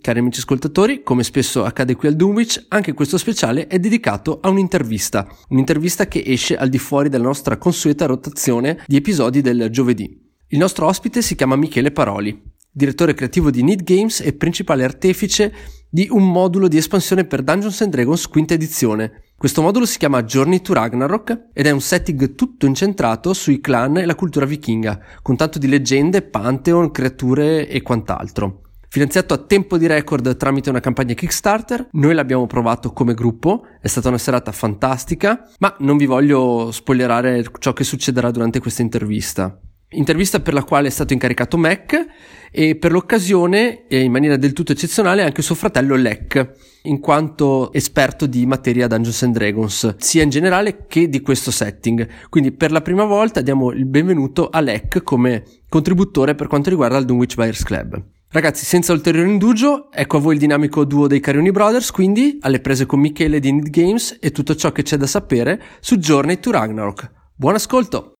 Cari amici ascoltatori, come spesso accade qui al Dunwich, anche questo speciale è dedicato a un'intervista, un'intervista che esce al di fuori della nostra consueta rotazione di episodi del giovedì. Il nostro ospite si chiama Michele Paroli, direttore creativo di Need Games e principale artefice di un modulo di espansione per Dungeons Dragons quinta edizione. Questo modulo si chiama Journey to Ragnarok ed è un setting tutto incentrato sui clan e la cultura vichinga, con tanto di leggende, pantheon, creature e quant'altro. Finanziato a tempo di record tramite una campagna Kickstarter, noi l'abbiamo provato come gruppo, è stata una serata fantastica, ma non vi voglio spoilerare ciò che succederà durante questa intervista. Intervista per la quale è stato incaricato Mac e per l'occasione, e in maniera del tutto eccezionale, anche suo fratello Lec, in quanto esperto di materia Dungeons and Dragons, sia in generale che di questo setting. Quindi per la prima volta diamo il benvenuto a Lec come contributore per quanto riguarda il Dunwich Buyers Club. Ragazzi, senza ulteriore indugio, ecco a voi il dinamico duo dei Carioni Brothers, quindi alle prese con Michele di Need Games e tutto ciò che c'è da sapere su Journey to Ragnarok. Buon ascolto!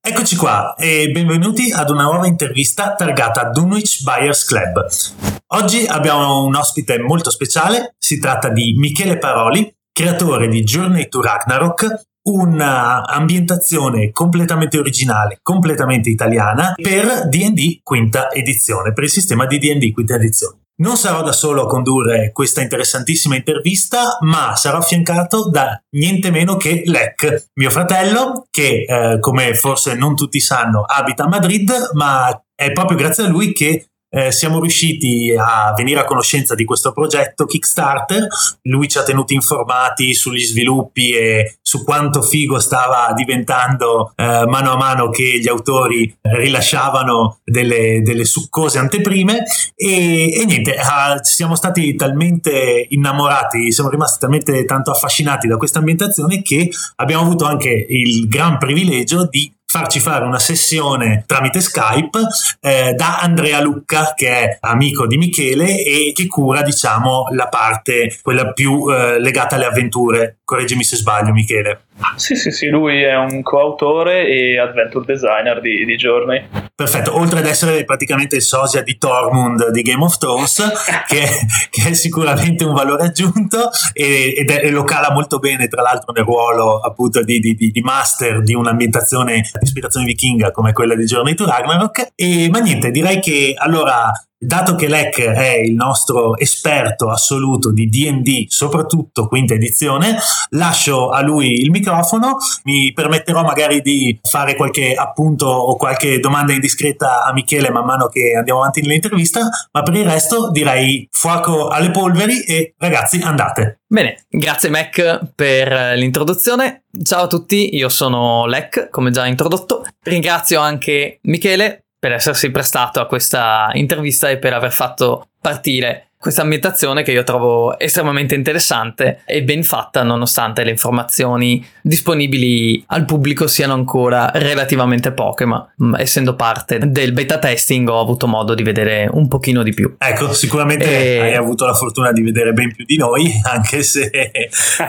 Eccoci qua e benvenuti ad una nuova intervista targata Dunwich Buyers Club. Oggi abbiamo un ospite molto speciale, si tratta di Michele Paroli, creatore di Journey to Ragnarok, un'ambientazione completamente originale, completamente italiana per D&D quinta edizione, per il sistema di D&D quinta edizione. Non sarò da solo a condurre questa interessantissima intervista, ma sarò affiancato da niente meno che Lec, mio fratello, che eh, come forse non tutti sanno abita a Madrid, ma è proprio grazie a lui che eh, siamo riusciti a venire a conoscenza di questo progetto Kickstarter. Lui ci ha tenuti informati sugli sviluppi e su quanto figo stava diventando eh, mano a mano che gli autori rilasciavano delle, delle succose anteprime. E, e niente, ah, siamo stati talmente innamorati, siamo rimasti talmente tanto affascinati da questa ambientazione che abbiamo avuto anche il gran privilegio di farci fare una sessione tramite Skype eh, da Andrea Lucca che è amico di Michele e che cura diciamo la parte quella più eh, legata alle avventure correggimi se sbaglio Michele sì, sì, sì, lui è un coautore e adventure designer di, di Journey. Perfetto, oltre ad essere praticamente il sosia di Tormund di Game of Thrones, che, che, è sicuramente un valore aggiunto e, ed è, e lo cala molto bene, tra l'altro, nel ruolo appunto di, di, di master di un'ambientazione di ispirazione vichinga come quella di Journey to Ragnarok. E, ma niente, direi che allora Dato che Lec è il nostro esperto assoluto di DD, soprattutto quinta edizione, lascio a lui il microfono. Mi permetterò magari di fare qualche appunto o qualche domanda indiscreta a Michele man mano che andiamo avanti nell'intervista, ma per il resto direi fuoco alle polveri e ragazzi andate. Bene, grazie Mac per l'introduzione. Ciao a tutti, io sono Lec, come già introdotto. Ringrazio anche Michele per essersi prestato a questa intervista e per aver fatto partire questa ambientazione che io trovo estremamente interessante e ben fatta nonostante le informazioni disponibili al pubblico siano ancora relativamente poche ma mh, mm, essendo parte del beta testing ho avuto modo di vedere un pochino di più. Ecco sicuramente e... hai avuto la fortuna di vedere ben più di noi anche se,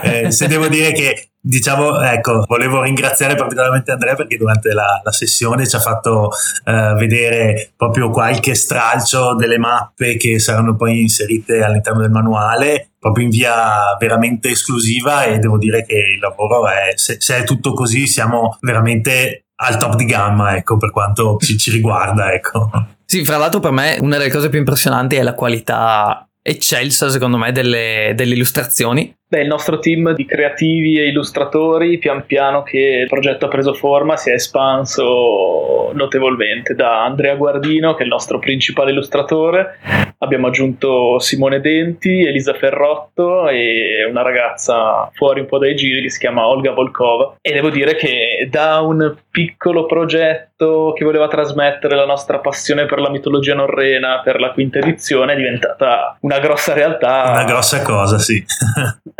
eh, se devo dire che Diciamo, ecco, volevo ringraziare particolarmente Andrea perché durante la, la sessione ci ha fatto eh, vedere proprio qualche stralcio delle mappe che saranno poi inserite all'interno del manuale, proprio in via veramente esclusiva e devo dire che il lavoro è, se, se è tutto così, siamo veramente al top di gamma, ecco, per quanto ci, ci riguarda, ecco. Sì, fra l'altro per me una delle cose più impressionanti è la qualità eccelsa, secondo me, delle, delle illustrazioni Beh, il nostro team di creativi e illustratori, pian piano che il progetto ha preso forma, si è espanso notevolmente. Da Andrea Guardino, che è il nostro principale illustratore, abbiamo aggiunto Simone Denti, Elisa Ferrotto e una ragazza fuori un po' dai giri che si chiama Olga Volkova. E devo dire che da un piccolo progetto che voleva trasmettere la nostra passione per la mitologia norrena, per la quinta edizione, è diventata una grossa realtà. Una grossa cosa, sì.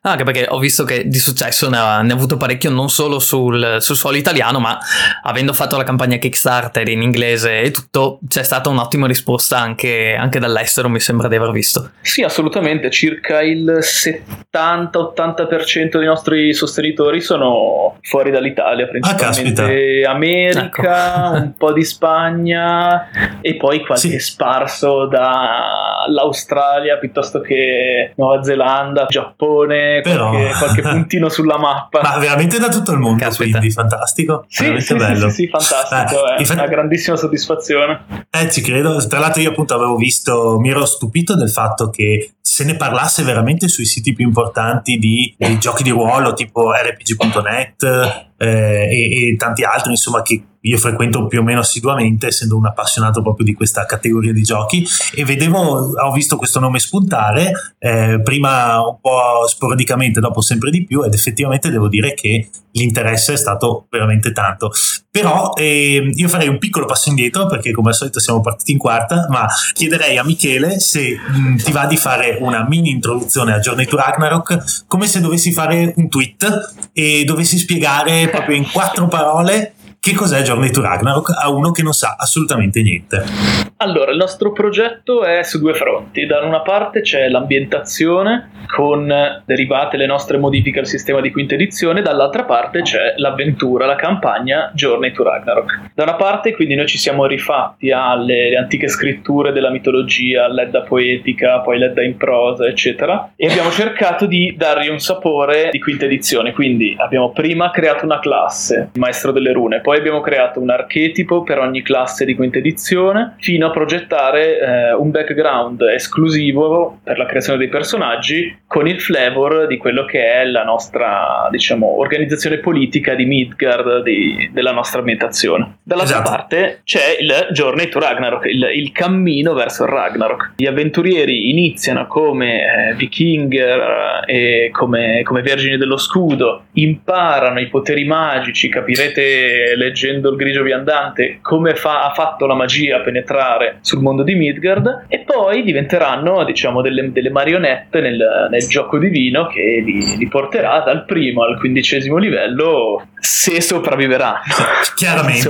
Anche perché ho visto che di successo ne ha, ne ha avuto parecchio non solo sul, sul, suolo italiano, ma avendo fatto la campagna Kickstarter in inglese e tutto, c'è stata un'ottima risposta anche, anche dall'estero, mi sembra di aver visto. Sì, assolutamente. Circa il 70-80% dei nostri sostenitori sono fuori dall'Italia, ah, principalmente ah, America, ecco. un po' di Spagna e poi qualche sì. sparso dall'Australia piuttosto che Nuova Zelanda, Giappone però... qualche, qualche, puntino sulla mappa. Ma veramente da tutto il mondo, Caspita. quindi fantastico. Sì, sì, bello. sì, sì, fantastico, eh, è infatti... una grandissima soddisfazione. Eh, ci credo. Tra l'altro io appunto avevo visto, mi ero stupito del fatto che se ne parlasse veramente sui siti più importanti di, di giochi di ruolo tipo rpg.net eh, e, e, tanti altri, insomma, che io frequento più o meno assiduamente, essendo un appassionato proprio di questa categoria di giochi, e vedevo, ho visto questo nome spuntare, eh, prima un po' sporadicamente, dopo sempre di più, ed effettivamente devo dire che l'interesse è stato veramente tanto. Però eh, io farei un piccolo passo indietro, perché come al solito siamo partiti in quarta, ma chiederei a Michele se mh, ti va di fare una mini introduzione a Journey to Ragnarok, come se dovessi fare un tweet e dovessi spiegare proprio in quattro parole che cos'è Journey to Ragnarok a uno che non sa assolutamente niente? Allora, il nostro progetto è su due fronti. Da una parte c'è l'ambientazione con derivate le nostre modifiche al sistema di quinta edizione, dall'altra parte c'è l'avventura, la campagna Journey to Ragnarok. Da una parte quindi noi ci siamo rifatti alle antiche scritture della mitologia, l'edda poetica, poi l'edda in prosa, eccetera, e abbiamo cercato di dargli un sapore di quinta edizione. Quindi abbiamo prima creato una classe, il maestro delle rune, poi abbiamo creato un archetipo per ogni classe di quinta edizione, fino a progettare eh, un background esclusivo per la creazione dei personaggi con il flavor di quello che è la nostra, diciamo, organizzazione politica di Midgard, di, della nostra ambientazione. Dall'altra esatto. parte c'è il Journey to Ragnarok, il, il, cammino verso il Ragnarok. Gli avventurieri iniziano come eh, vikinger eh, e come, come vergini dello scudo, imparano i poteri magici, capirete leggendo il grigio viandante come fa, ha fatto la magia a penetrare sul mondo di Midgard e poi diventeranno diciamo delle, delle marionette nel, nel, gioco divino che li, li, porterà dal primo al quindicesimo livello se sopravviveranno. Chiaramente.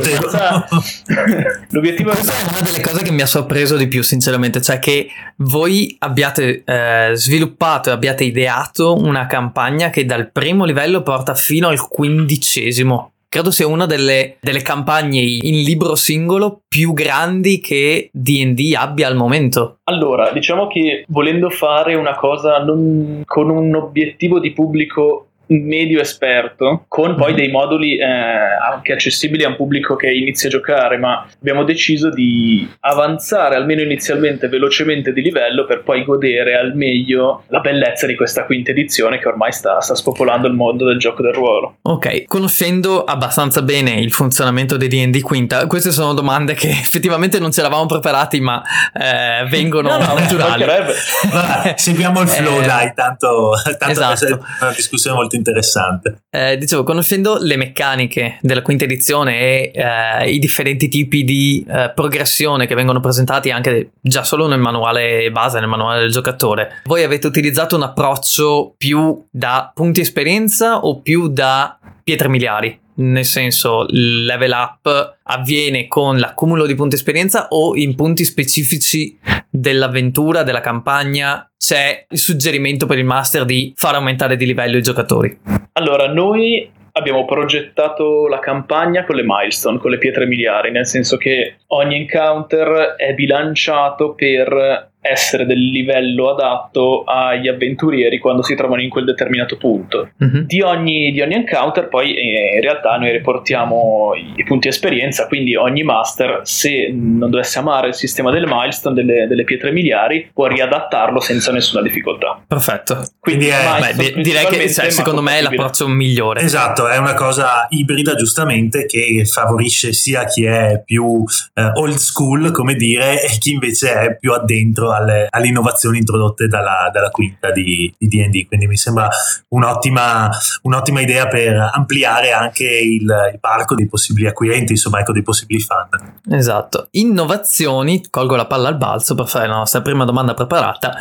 L'obiettivo questa è una delle cose che mi ha sorpreso di più sinceramente cioè che voi abbiate eh, sviluppato e abbiate ideato una campagna che dal primo livello porta fino al quindicesimo credo sia una delle, delle, campagne in libro singolo più grandi che DD abbia al momento. Allora, diciamo che volendo fare una cosa non, con un obiettivo di pubblico medio esperto, con poi mhm. dei moduli eh, anche accessibili a un pubblico che inizia a giocare, ma abbiamo deciso di avanzare almeno inizialmente velocemente di livello per poi godere al meglio la bellezza di questa quinta edizione che ormai sta, sta spopolando il mondo del gioco del ruolo. Ok, conoscendo abbastanza bene il funzionamento di D&D quinta, queste sono domande che effettivamente non ce l'avamo preparati, ma eh, vengono no, no, naturali. seguiamo il flow, eh, dai, tanto, tanto esatto. è una discussione molto interessante. Eh, dicevo, conoscendo le meccaniche della quinta edizione e eh, i differenti tipi di eh, progressione che vengono presentati anche già solo nel manuale base, nel manuale del giocatore, voi avete utilizzato un approccio più da punti esperienza o più da pietre miliari? Nel senso il level up avviene con l'accumulo di punti esperienza o in punti specifici dell'avventura, della campagna c'è il suggerimento per il master di far aumentare di livello i giocatori? Allora, noi abbiamo progettato la campagna con le milestone, con le pietre miliari, nel senso che ogni encounter è bilanciato per essere del livello adatto agli avventurieri quando si trovano in quel determinato punto. Mhm. Di ogni, di ogni encounter poi eh, in realtà noi riportiamo i punti esperienza, quindi ogni master se non dovesse amare il sistema del milestone, delle, delle pietre miliari, può riadattarlo senza nessuna difficoltà. Perfetto. Quindi è- milestone Beh, di- direi che cioè, secondo me è l'approccio migliore. Esatto, è una cosa ibrida giustamente che favorisce sia chi è più eh, old school, come dire, e chi invece è più addentro alle, alle innovazioni introdotte dalla, dalla quinta di, di D&D, quindi mi sembra un'ottima, un'ottima idea per ampliare anche il, il parco dei possibili acquirenti, insomma, ecco, dei possibili fan. Esatto. Innovazioni, colgo la palla al balzo per fare la nostra prima domanda preparata,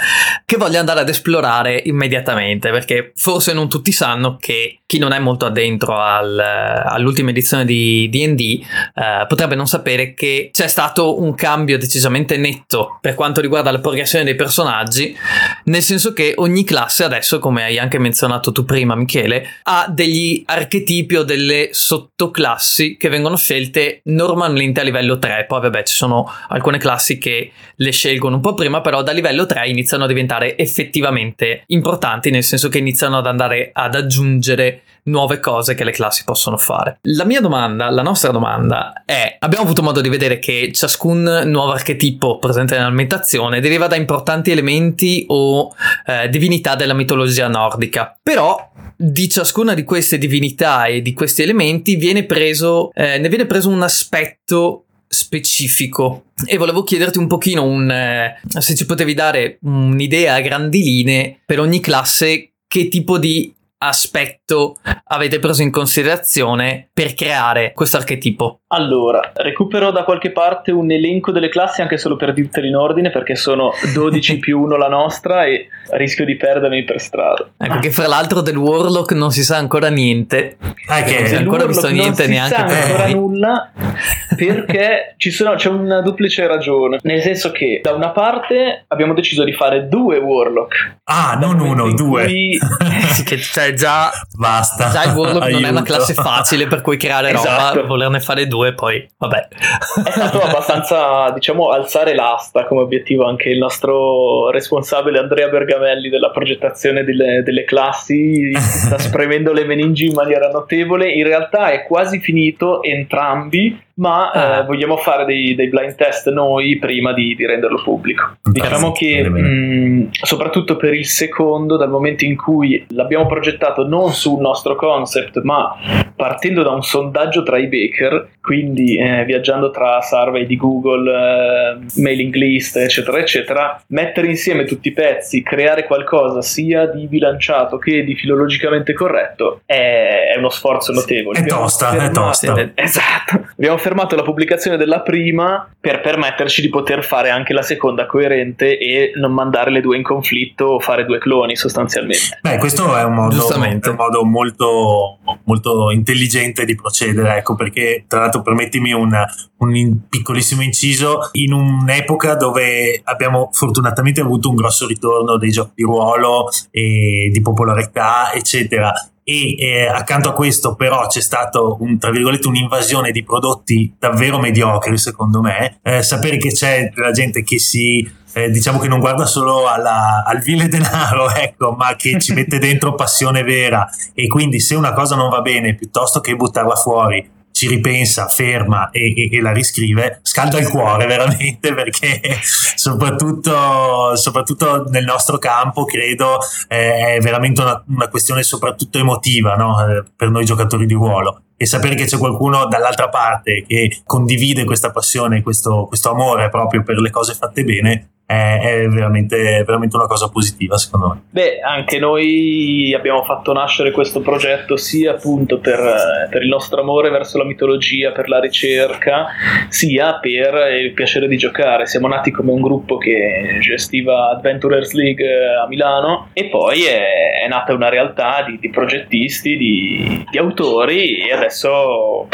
che voglio andare ad esplorare immediatamente, perché forse non tutti sanno che chi non è molto addentro al- all'ultima edizione di D&D eh, potrebbe non sapere che c'è stato un cambio decisamente netto per quanto riguarda la progressione dei personaggi, nel senso che ogni classe adesso, come hai anche menzionato tu prima Michele, ha degli archetipi o delle sottoclassi che vengono scelte normalmente a livello 3, poi vabbè ci sono alcune classi che le scelgono un po' prima, però da livello 3 iniziano a diventare effettivamente importanti, nel senso che iniziano ad andare ad aggiungere nuove cose che le classi possono fare. La mia domanda, la nostra domanda è, abbiamo avuto modo di vedere che ciascun nuovo archetipo presente nell'ambientazione deriva da importanti elementi o eh, divinità della mitologia nordica, però di ciascuna di queste divinità e di questi elementi viene preso, eh, ne viene preso un aspetto specifico e volevo chiederti un pochino un, eh, se ci potevi dare un'idea a grandi linee per ogni classe che tipo di aspetto avete preso in considerazione per creare questo archetipo Allora, recupero da qualche parte un elenco delle classi anche solo per dirteli in ordine perché sono 12 più 1 la nostra e rischio di perdermi per strada. ecco che fra l'altro del Warlock non si sa ancora niente Ah, che- Non si è ancora visto niente non si neanche sa per ancora noi. nulla perché ci sono, c'è una duplice ragione nel senso che da una parte abbiamo deciso di fare due Warlock ah, non uno, due. cui- che cioè già, Basta. già il Warlock non è una Aiuto. classe facile per cui creare Esatto. roba volerne fare due poi vabbè È stato abbastanza, diciamo, alzare l'asta come obiettivo anche il nostro responsabile Andrea Bergamelli della progettazione delle, delle classi, sta spremendo le meningi in maniera notevole. In realtà è quasi finito entrambi, ma Ah. eh, vogliamo fare dei, dei blind test noi prima di, di renderlo pubblico. Diciamo che, Bene, bene. mh, soprattutto per il secondo, dal momento in cui l'abbiamo progettato non sul nostro concept, ma partendo da un sondaggio tra i baker, quindi eh, viaggiando tra survey di Google, eh, mailing list, eccetera, eccetera, mettere insieme tutti i pezzi, creare qualcosa sia di bilanciato che di filologicamente corretto, è, è uno sforzo notevole. È Abbiamo tosta, è fermato- tosta. Esatto. Abbiamo fermato la pubblicazione della prima per permetterci di poter fare anche la seconda coerente e non mandare le due in conflitto o fare due cloni sostanzialmente. Beh, questo è un modo, Giustamente. è un modo molto, molto intelligente di procedere, ecco, perché tra l'altro permettimi un, un piccolissimo inciso, in un'epoca dove abbiamo fortunatamente avuto un grosso ritorno dei giochi di ruolo e di popolarità, eccetera. E eh, accanto a questo, però, c'è stato un, un'invasione di prodotti davvero mediocri, secondo me. Eh, sapere che c'è della gente che si eh, diciamo che non guarda solo alla- al vile denaro, ecco, ma che ci mette dentro passione vera e quindi se una cosa non va bene, piuttosto che buttarla fuori, ci ripensa, ferma e, e- e la riscrive, scalda il cuore veramente perché soprattutto, soprattutto nel nostro campo credo eh, è veramente una, una questione soprattutto emotiva no? Eh, per noi giocatori di ruolo e sapere che c'è qualcuno dall'altra parte che condivide questa passione, questo, questo amore proprio per le cose fatte bene è, veramente, veramente una cosa positiva secondo me. Beh, anche noi abbiamo fatto nascere questo progetto sia appunto per, per il nostro amore verso la mitologia, per la ricerca, sia per il piacere di giocare. Siamo nati come un gruppo che gestiva Adventurers League eh, a Milano e poi è, è nata una realtà di, di progettisti, di, di autori e adesso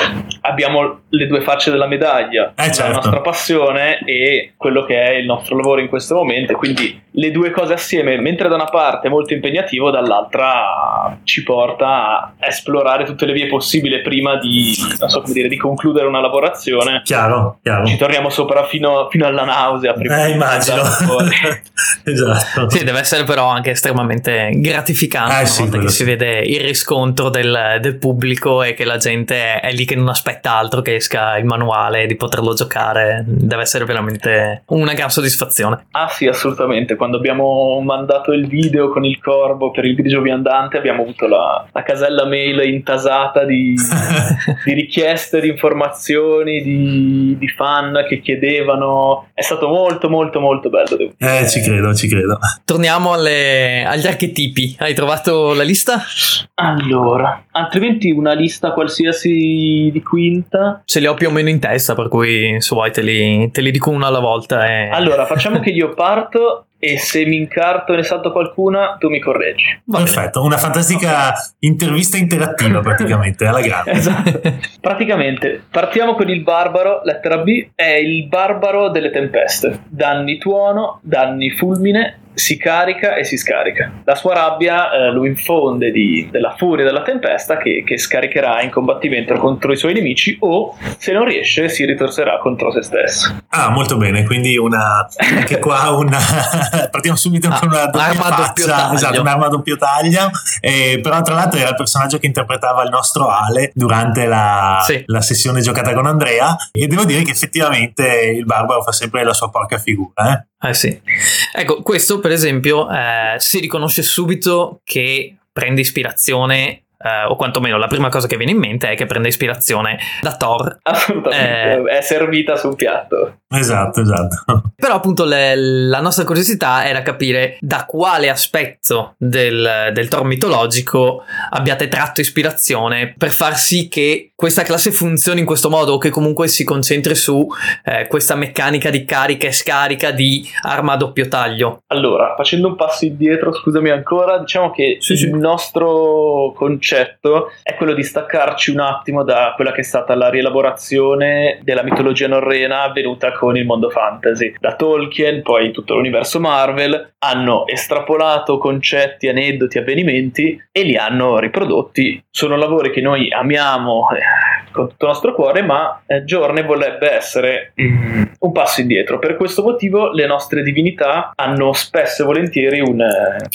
abbiamo le due facce della medaglia, Eh, certo. la nostra passione e quello che è il nostro lavoro in questo momento, quindi le due cose assieme, mentre da una parte è molto impegnativo, dall'altra ci porta a esplorare tutte le vie possibili prima di, non so come dire, di concludere una lavorazione. Chiaro, chiaro. Ci torniamo sopra fino, fino alla nausea. prima Eh, immagino. esatto. Sì, deve essere però anche estremamente gratificante Eh, una sì, volta che si vede il riscontro del, del pubblico e che la gente è lì che non aspetta altro che esca il manuale di poterlo giocare. Deve essere veramente una gran soddisfazione. Ah sì, assolutamente. Quando abbiamo mandato il video con il corvo per il grigio viandante abbiamo avuto la, la casella mail intasata di, di richieste, di informazioni, di, di fan che chiedevano. È stato molto molto molto bello. Devo dire. Eh, ci credo, ci credo. Torniamo alle- agli archetipi. Hai trovato la lista? Allora, altrimenti una lista qualsiasi di quinta. Ce li ho più o meno in testa, per cui se vuoi te li, te li dico una alla volta. E... Allora, facciamo che io parto e se mi incarto e ne salto qualcuna, tu mi correggi. Va bene. Perfetto, una fantastica intervista interattiva praticamente, alla grande. Esatto. Praticamente partiamo con il barbaro, lettera B, è il barbaro delle tempeste. Danni tuono, danni fulmine, si carica e si scarica. La sua rabbia eh, lo infonde di- della furia della tempesta che, che scaricherà in combattimento contro i suoi nemici o, se non riesce, si ritorcerà contro se stesso. Ah, molto bene, quindi una anche qua una partiamo subito Ah, con una doppia faccia, esatto, un'arma a doppio taglio, eh, però tra l'altro era il personaggio che interpretava il nostro Ale durante la, Sì. la sessione giocata con Andrea e devo dire che effettivamente il barbaro fa sempre la sua porca figura, eh? Eh sì. Ecco, questo per esempio eh, si riconosce subito che prende ispirazione, eh, o quantomeno la prima cosa che viene in mente è che prende ispirazione da Thor. Assolutamente, Eh. è servita su un piatto. Esatto, esatto. Però appunto le- la nostra curiosità era capire da quale aspetto del, del Thor mitologico abbiate tratto ispirazione per far sì che questa classe funzioni in questo modo o che comunque si concentri su eh, questa meccanica di carica e scarica di arma a doppio taglio. Allora, facendo un passo indietro, scusami ancora, diciamo che Sì, sì. il nostro concetto è quello di staccarci un attimo da quella che è stata la rielaborazione della mitologia norrena avvenuta con il mondo fantasy. Da Tolkien, poi tutto l'universo Marvel, hanno estrapolato concetti, aneddoti, avvenimenti e li hanno riprodotti. Sono lavori che noi amiamo eh, con tutto il nostro cuore, ma eh, Giorne vorrebbe essere mm, un passo indietro. Per questo motivo le nostre divinità hanno spesso e volentieri un,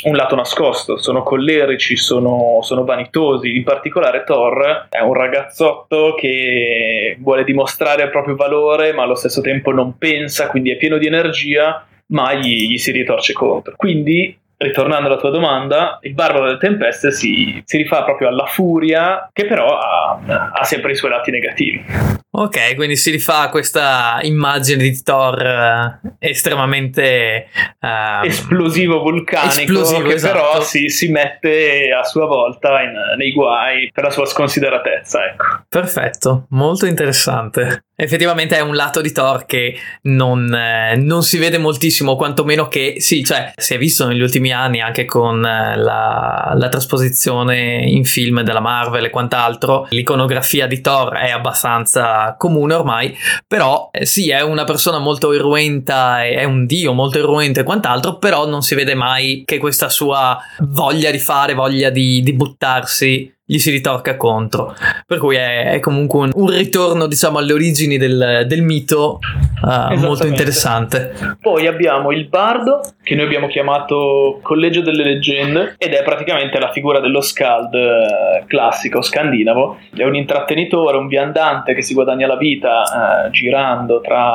un lato nascosto, sono collerici, sono, sono vanitosi, in particolare Thor è un ragazzotto che vuole dimostrare il proprio valore, ma allo stesso tempo non pensa, quindi è pieno di energia, ma gli, gli si ritorce contro. Quindi ritornando alla tua domanda, il barbaro delle tempeste si, si rifà proprio alla furia, che però ha, ha sempre i suoi lati negativi. Ok, quindi si rifà a questa immagine di Thor eh, estremamente ehm, Esplosivo vulcanico, Esplosivo, che esatto. però si, si mette a sua volta in- nei guai per la sua sconsideratezza. Ecco. Perfetto, molto interessante. Effettivamente è un lato di Thor che non, eh, non si vede moltissimo, quantomeno che sì, cioè si è visto negli ultimi anni anche con eh, la, la trasposizione in film della Marvel e quant'altro. L'iconografia di Thor è abbastanza comune ormai, però eh, sì, è una persona molto irruenta, è un dio molto irruente e quant'altro, però non si vede mai che questa sua voglia di fare, voglia di, di buttarsi gli si ritorca contro. Per cui è, è comunque un, un ritorno, diciamo, alle origini del, del mito eh, molto interessante. Poi abbiamo il bardo, che noi abbiamo chiamato Collegio delle Leggende, ed è praticamente la figura dello Skald eh, classico scandinavo. È un intrattenitore, un viandante che si guadagna la vita eh, girando tra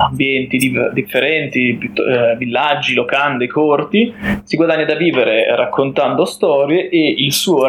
ambienti div- differenti, eh, villaggi, locande, corti. Si guadagna da vivere raccontando storie e il suo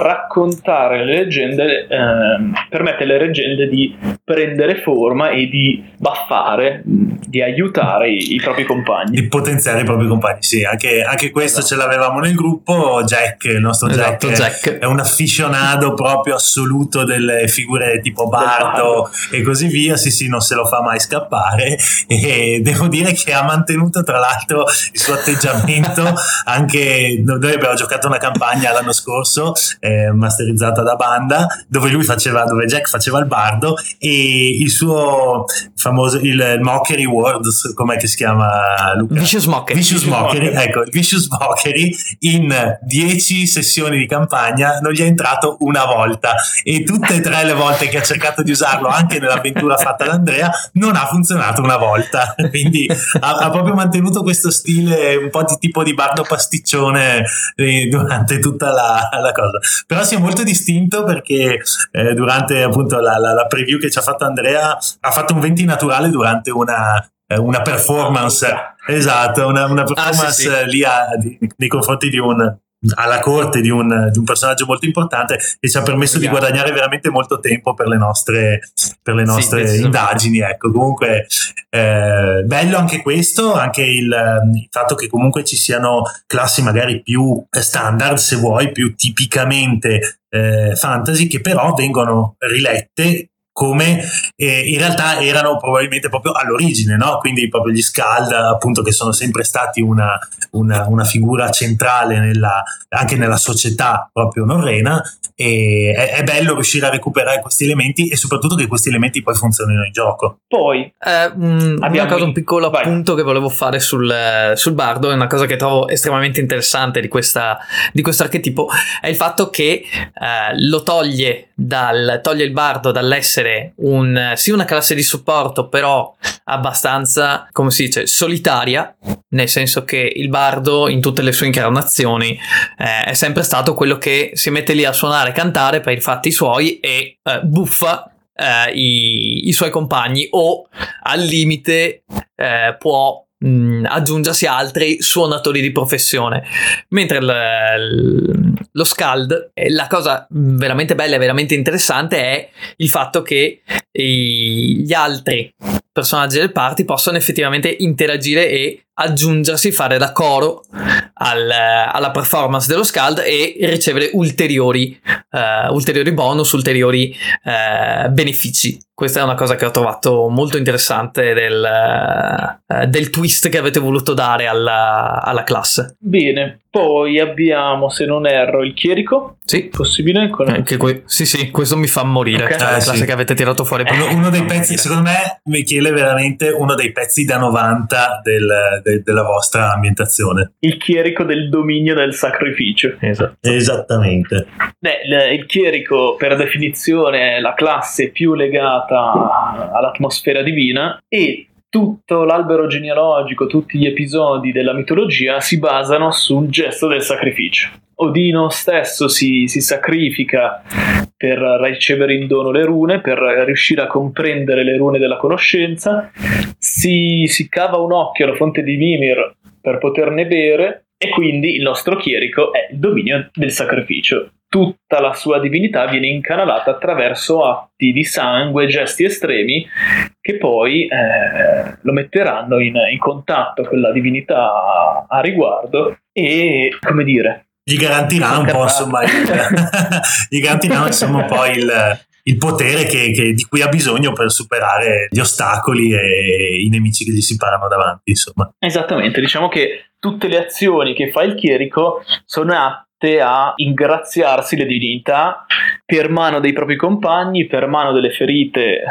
raccontare le leggende ehm, permette alle leggende di prendere forma e di baffare di aiutare i, i, propri compagni. Di potenziare i propri compagni, sì, anche, anche questo esatto. ce l'avevamo nel gruppo. Jack, il nostro esatto, Jack, Jack, è un afficionato proprio assoluto delle figure tipo Bardo e così via. Sì, sì, non se lo fa mai scappare. E devo dire che ha mantenuto, tra l'altro, il suo atteggiamento. anche noi abbiamo giocato una campagna l'anno scorso, eh, masterizzata da banda, dove lui faceva, dove Jack faceva il bardo e il suo famoso il Mockery Words, com'è che si chiama Luca? Vicious Mockery. Vicious Mockery, ecco, il Vicious Mockery in 10 sessioni di campagna non gli è entrato una volta e tutte e tre le volte che ha cercato di usarlo anche nell'avventura fatta da Andrea non ha funzionato una volta quindi ha, ha, proprio mantenuto questo stile un po' di tipo di bardo pasticcione eh, durante tutta la, la, cosa però si è molto distinto perché eh, durante appunto la, la, la preview che ci ha fatto Andrea ha fatto un 20 naturale durante una, eh, una performance, esatto, una, una performance ah, sì, sì. lì a, di, nei confronti di un, alla corte di un, di un, personaggio molto importante e ci ha permesso di guadagnare veramente molto tempo per le nostre, per le nostre sì, indagini. Ecco, comunque eh, bello anche questo, anche il, il, fatto che comunque ci siano classi magari più standard, se vuoi, più tipicamente eh, fantasy, che però vengono rilette come eh, in realtà erano probabilmente proprio all'origine, no? quindi proprio gli Scald appunto che sono sempre stati una, una, una figura centrale nella, anche nella società proprio norrena e è, è, bello riuscire a recuperare questi elementi e soprattutto che questi elementi poi funzionino in gioco. Poi eh, mh, abbiamo cosa, un piccolo Vai. appunto che volevo fare sul, sul, bardo, è una cosa che trovo estremamente interessante di, questa, di questo archetipo, è il fatto che eh, lo toglie, dal, toglie il bardo dall'essere essere un, sì una classe di supporto, però abbastanza, come si dice, solitaria, nel senso che il bardo in tutte le sue incarnazioni eh, è sempre stato quello che si mette lì a suonare e cantare per i fatti suoi e eh, buffa eh, i, i, suoi compagni o al limite eh, può mh, mm, aggiungersi altri suonatori di professione. Mentre l, lo Scald, la cosa veramente bella e veramente interessante è il fatto che i, gli altri personaggi del party possono effettivamente interagire e aggiungersi, fare da coro al, alla performance dello Scald e ricevere ulteriori, uh, ulteriori bonus, ulteriori uh, benefici. Questa è una cosa che ho trovato molto interessante del, uh, del twist che avete voluto dare alla, alla, classe. Bene, poi abbiamo, se non erro, il chierico. Sì. Possibile? Con... Anche que- sì, sì, questo mi fa morire. Okay. Cioè, la classe sì. che avete tirato fuori. Uno, uno dei pezzi, secondo me, Michele, è veramente uno dei pezzi da 90 del, de, della vostra ambientazione. Il chierico del dominio del sacrificio. Esatto. Esattamente. Beh, il chierico per definizione è la classe più legata all'atmosfera divina e tutto l'albero genealogico, tutti gli episodi della mitologia si basano sul gesto del sacrificio. Odino stesso si, si, sacrifica per ricevere in dono le rune, per riuscire a comprendere le rune della conoscenza, si, si cava un occhio alla fonte di Mimir per poterne bere e quindi il nostro chierico è il dominio del sacrificio. Tutta la sua divinità viene incanalata attraverso atti di sangue, gesti estremi che poi eh, lo metteranno in, in contatto con la divinità a riguardo e, come dire, gli garantirà un po' insomma il, gli garantirà insomma un po' il, il potere che, che, di cui ha bisogno per superare gli ostacoli e i nemici che gli si parano davanti insomma esattamente diciamo che tutte le azioni che fa il chierico sono atte a ingraziarsi le divinità per mano dei propri compagni, per mano delle ferite eh,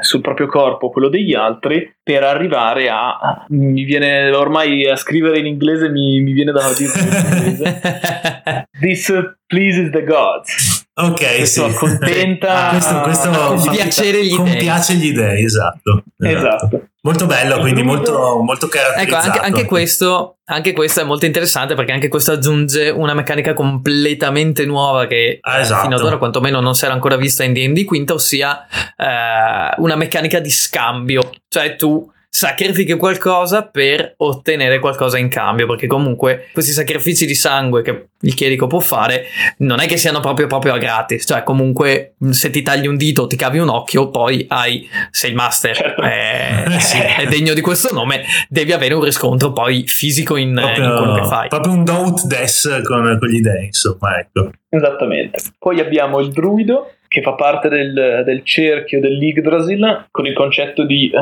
sul proprio corpo, quello degli altri, per arrivare a... mi viene ormai a scrivere in inglese, mi, mi viene da dire in inglese. This pleases the gods. Ok, questo sì. accontenta. Ah, questo, questo fa piacere gli compiace gli dei, esatto. Esatto. esatto. Molto bello, quindi molto, molto caratterizzato. Ecco, anche, anche, questo, anche, questo, è molto interessante perché anche questo aggiunge una meccanica completamente nuova che ah, esatto. fino ad ora quantomeno non si era ancora vista in D&D quinta, ossia eh, una meccanica di scambio. Cioè tu sacrifichi qualcosa per ottenere qualcosa in cambio, perché comunque questi sacrifici di sangue che il chierico può fare non è che siano proprio proprio a gratis, cioè comunque se ti tagli un dito o ti cavi un occhio, poi hai, sei il master, Certo. è, Eh, sì. è degno di questo nome, devi avere un riscontro poi fisico in, in quello che Proprio, fai. proprio un don't des con, con gli dei, insomma, ecco. Esattamente. Poi abbiamo il druido che fa parte del, del cerchio dell'Yggdrasil con il concetto di eh,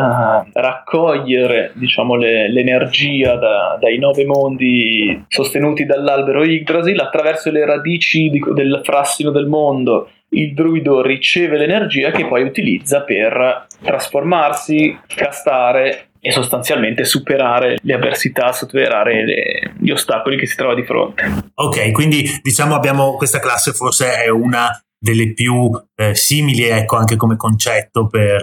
raccogliere diciamo, le- l'energia da- dai nove mondi sostenuti dall'albero Yggdrasil attraverso le radici di- del frassino del mondo. Il druido riceve l'energia che poi utilizza per trasformarsi, castare e sostanzialmente superare le avversità, superare le- gli ostacoli che si trova di fronte. Ok, quindi diciamo abbiamo questa classe forse è una delle più eh, simili, ecco, anche come concetto per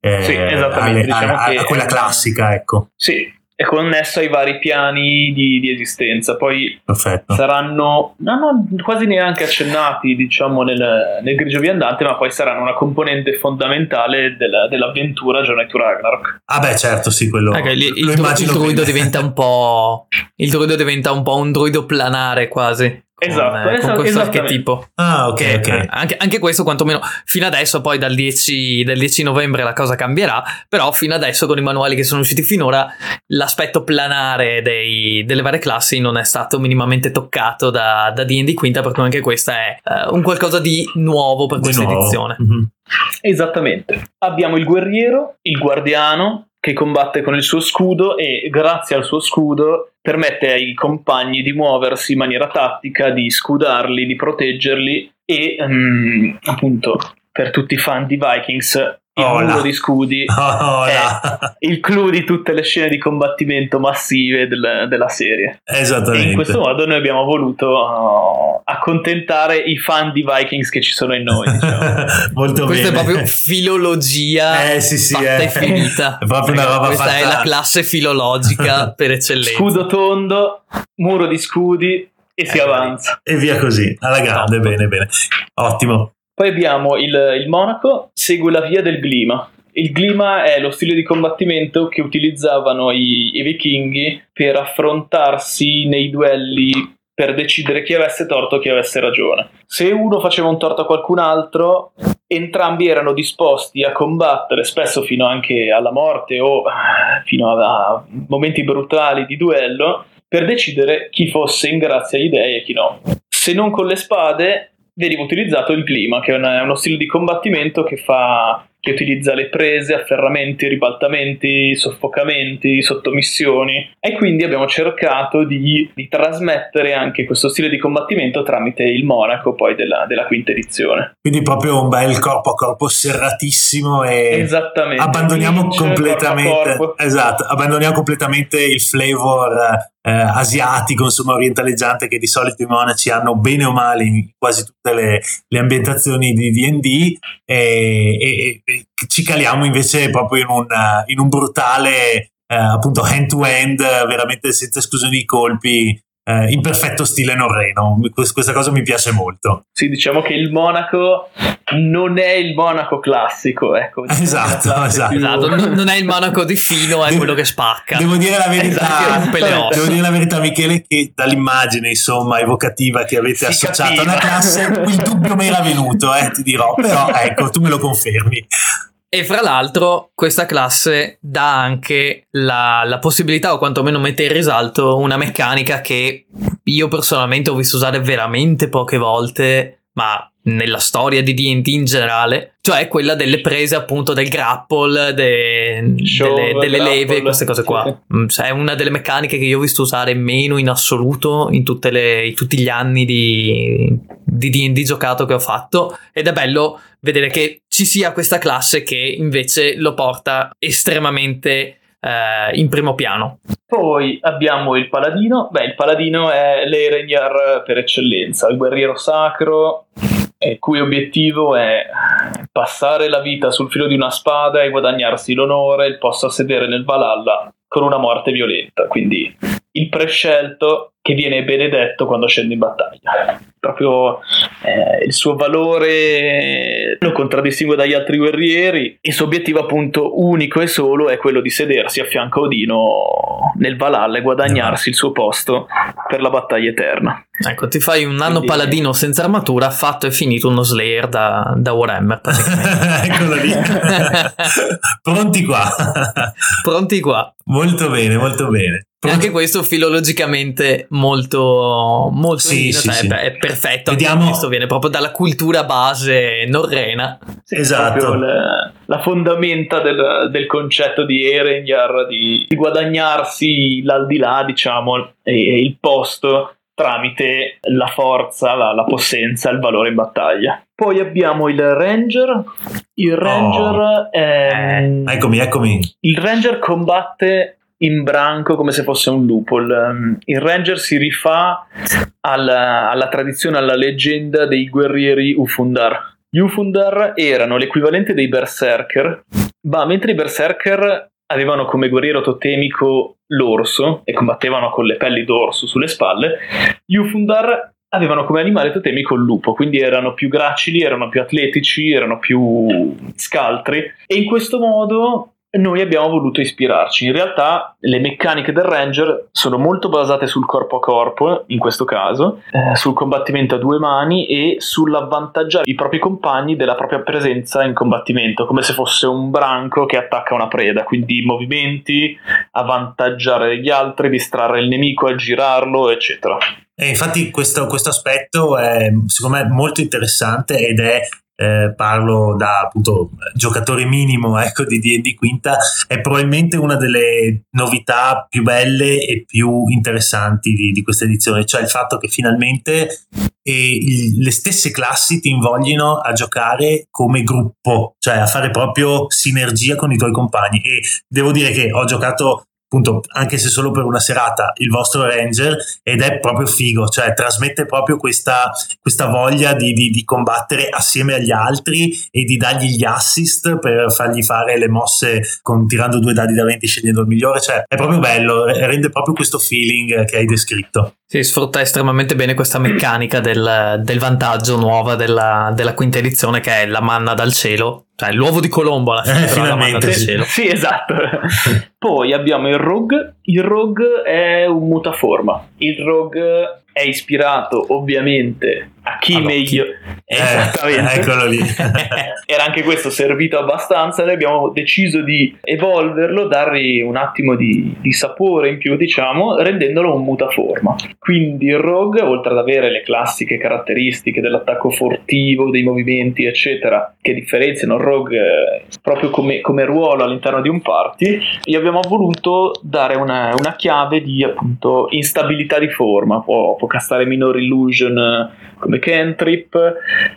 eh, Sì, eh, esattamente, alle- diciamo a, a- che a quella è- classica, ecco. Sì, è connesso ai vari piani di, di esistenza. Poi Perfetto. saranno no, no, quasi neanche accennati, diciamo, nel, nel grigio viandante, ma poi saranno una componente fondamentale della- dell'avventura Journey to Ragnarok. Ah beh, certo, sì, quello Ok, lì il, immagino il druido diventa un po'. Il druido diventa un po' un druido planare quasi. Con, Esatto, eh, con esatto, questo archetipo. Ah, ok, Che, ok. eh, anche, anche questo, quantomeno fino adesso, poi dal 10, dal 10 novembre la cosa cambierà. Però fino adesso, con i manuali che sono usciti finora, l'aspetto planare dei- delle varie classi non è stato minimamente toccato da, da DD Quinta, per cui anche questa è eh, un qualcosa di nuovo per Di questa nuovo. edizione. Mhm. Esattamente. Abbiamo il guerriero, il guardiano, che combatte con il suo scudo e grazie al suo scudo permette ai compagni di muoversi in maniera tattica, di scudarli, di proteggerli e ehm, appunto per tutti i fan di Vikings il Oh muro di scudi Oh, è il clou di tutte le scene di combattimento massive del- della serie. E Esattamente. in questo modo noi abbiamo voluto uh, accontentare i fan di Vikings che ci sono in noi. Diciamo. Molto Questa bene. è proprio filologia Eh, sì, sì, fatta eh. e finita. È proprio una roba Questa è fatta- la classe filologica per eccellenza. Scudo tondo, muro di scudi e si Eh, avanza. E via così, alla grande, Top. bene, bene. Ottimo. Poi abbiamo il, il monaco, segue la via del glima. Il glima è lo stile di combattimento che utilizzavano i, i vichinghi per affrontarsi nei duelli per decidere chi avesse torto e chi avesse ragione. Se uno faceva un torto a qualcun altro, entrambi erano disposti a combattere, spesso fino anche alla morte o eh, fino a momenti brutali di duello, per decidere chi fosse in grazia agli dei e chi no. Se non con le spade, veniva utilizzato il clima, che è una- è uno stile di combattimento che fa che utilizza le prese, afferramenti, ribaltamenti, soffocamenti, sottomissioni e quindi abbiamo cercato di, di trasmettere anche questo stile di combattimento tramite il monaco poi della, della quinta edizione. Quindi proprio un bel corpo a corpo serratissimo e Esattamente. abbandoniamo completamente corpo corpo. esatto, abbandoniamo completamente il flavor eh, asiatico, insomma orientaleggiante che di solito i monaci hanno bene o male in quasi tutte le, le ambientazioni di D&D e, e- e ci caliamo invece proprio in un, in un brutale eh, appunto hand to hand veramente senza esclusione di colpi eh, in perfetto stile norreno Quest- questa cosa mi piace molto Sì, diciamo che il monaco non è il monaco classico, ecco. diciamo Esatto, esatto. Esatto, non non è il monaco di fino, è Devo- quello che spacca. Devo dire la verità, Esatto, devo dire la verità, Michele, che dall'immagine insomma evocativa che avete Si associato capiva. alla classe, il dubbio mi era venuto, eh, ti dirò, però ecco, tu me lo confermi. E fra l'altro, questa classe dà anche la, la possibilità, o quantomeno mette in risalto, una meccanica che io personalmente ho visto usare veramente poche volte, ma nella storia di DD in generale, cioè quella delle prese appunto del grapple, de- Shovel, delle, delle leve, grapple, queste cose qua. Mm, cioè, è una delle meccaniche che io ho visto usare meno in assoluto in, tutte le- in tutti gli anni di di D&D giocato che ho fatto. Ed è bello vedere che ci sia questa classe che invece lo porta estremamente eh, in primo piano. Poi abbiamo il paladino. Beh, il paladino è l'Eregnar per eccellenza, il guerriero sacro, il cui obiettivo è passare la vita sul filo di una spada e guadagnarsi l'onore, il posto a sedere nel Valhalla con una morte violenta. Quindi il prescelto che viene benedetto quando scende in battaglia. Proprio eh, il suo valore lo contraddistingue dagli altri guerrieri. Il suo obiettivo, appunto, unico e solo è quello di sedersi a fianco a Odino nel Valhalla e guadagnarsi il suo posto per la battaglia eterna. Ecco, ti fai un nano Quindi- paladino senza armatura, fatto e finito uno Slayer da, da Warhammer. Eccolo lì. Pronti qua. Pronti qua. molto bene, molto bene. E anche questo filologicamente molto, molto Sì, sì, sì. è perfetto. Vediamo- questo viene proprio dalla cultura base norrena. Sì, Esatto. le- la fondamenta del, del concetto di Erengjar di, di guadagnarsi l'aldilà, diciamo, e, e il posto tramite la forza, la, la possenza, il valore in battaglia. Poi abbiamo il Ranger. Il Ranger è. Eccomi, eccomi. Il Ranger combatte in branco come se fosse un lupo. Il, il Ranger si rifà alla, alla tradizione, alla leggenda dei guerrieri Ufundar. Gli Ufundar erano l'equivalente dei Berserker, ma mentre i Berserker avevano come guerriero totemico l'orso e combattevano con le pelli d'orso sulle spalle, gli Ufundar avevano come animale totemico il lupo, quindi erano più gracili, erano più atletici, erano più scaltri e in questo modo noi abbiamo voluto ispirarci. In realtà le meccaniche del Ranger sono molto basate sul corpo a corpo, in questo caso, eh, sul combattimento a due mani e sull'avvantaggiare i propri compagni della propria presenza in combattimento, come se fosse un branco che attacca una preda, quindi movimenti, avvantaggiare gli altri, distrarre il nemico, aggirarlo, eccetera. E infatti questo, questo aspetto è secondo me molto interessante ed è eh, parlo da appunto giocatore minimo ecco, di D&D Quinta è probabilmente una delle novità più belle e più interessanti di, di questa edizione cioè il fatto che finalmente eh, il- le stesse classi ti invoglino a giocare come gruppo cioè a fare proprio sinergia con i tuoi compagni. E devo dire che ho giocato appunto anche se solo per una serata il vostro ranger ed è proprio figo cioè trasmette proprio questa, questa voglia di, di- di combattere assieme agli altri e di dargli gli assist per fargli fare le mosse con, tirando due dadi da 20 scegliendo il migliore cioè è proprio bello re- rende proprio questo feeling che hai descritto Si sfrutta estremamente bene questa meccanica del, del vantaggio nuova della, della quinta edizione che è la manna dal cielo, cioè l'uovo di Colombo alla fine, Eh, però la manna dal Sì, cielo. sì, esatto. Poi abbiamo il Rogue. Il Rogue è un mutaforma. Il Rogue è ispirato ovviamente a chi occhi. meglio. Esattamente. Eh, eccolo lì Era anche questo servito abbastanza. Noi abbiamo deciso di evolverlo, dargli un attimo di, di sapore in più, diciamo, rendendolo un mutaforma. Quindi il Rogue, oltre ad avere le classiche caratteristiche dell'attacco furtivo, dei movimenti, eccetera, che differenziano il Rogue eh, proprio come, come ruolo all'interno di un party, gli abbiamo voluto dare una, una chiave di appunto instabilità di forma. Può, può castare minor illusion come cantrip,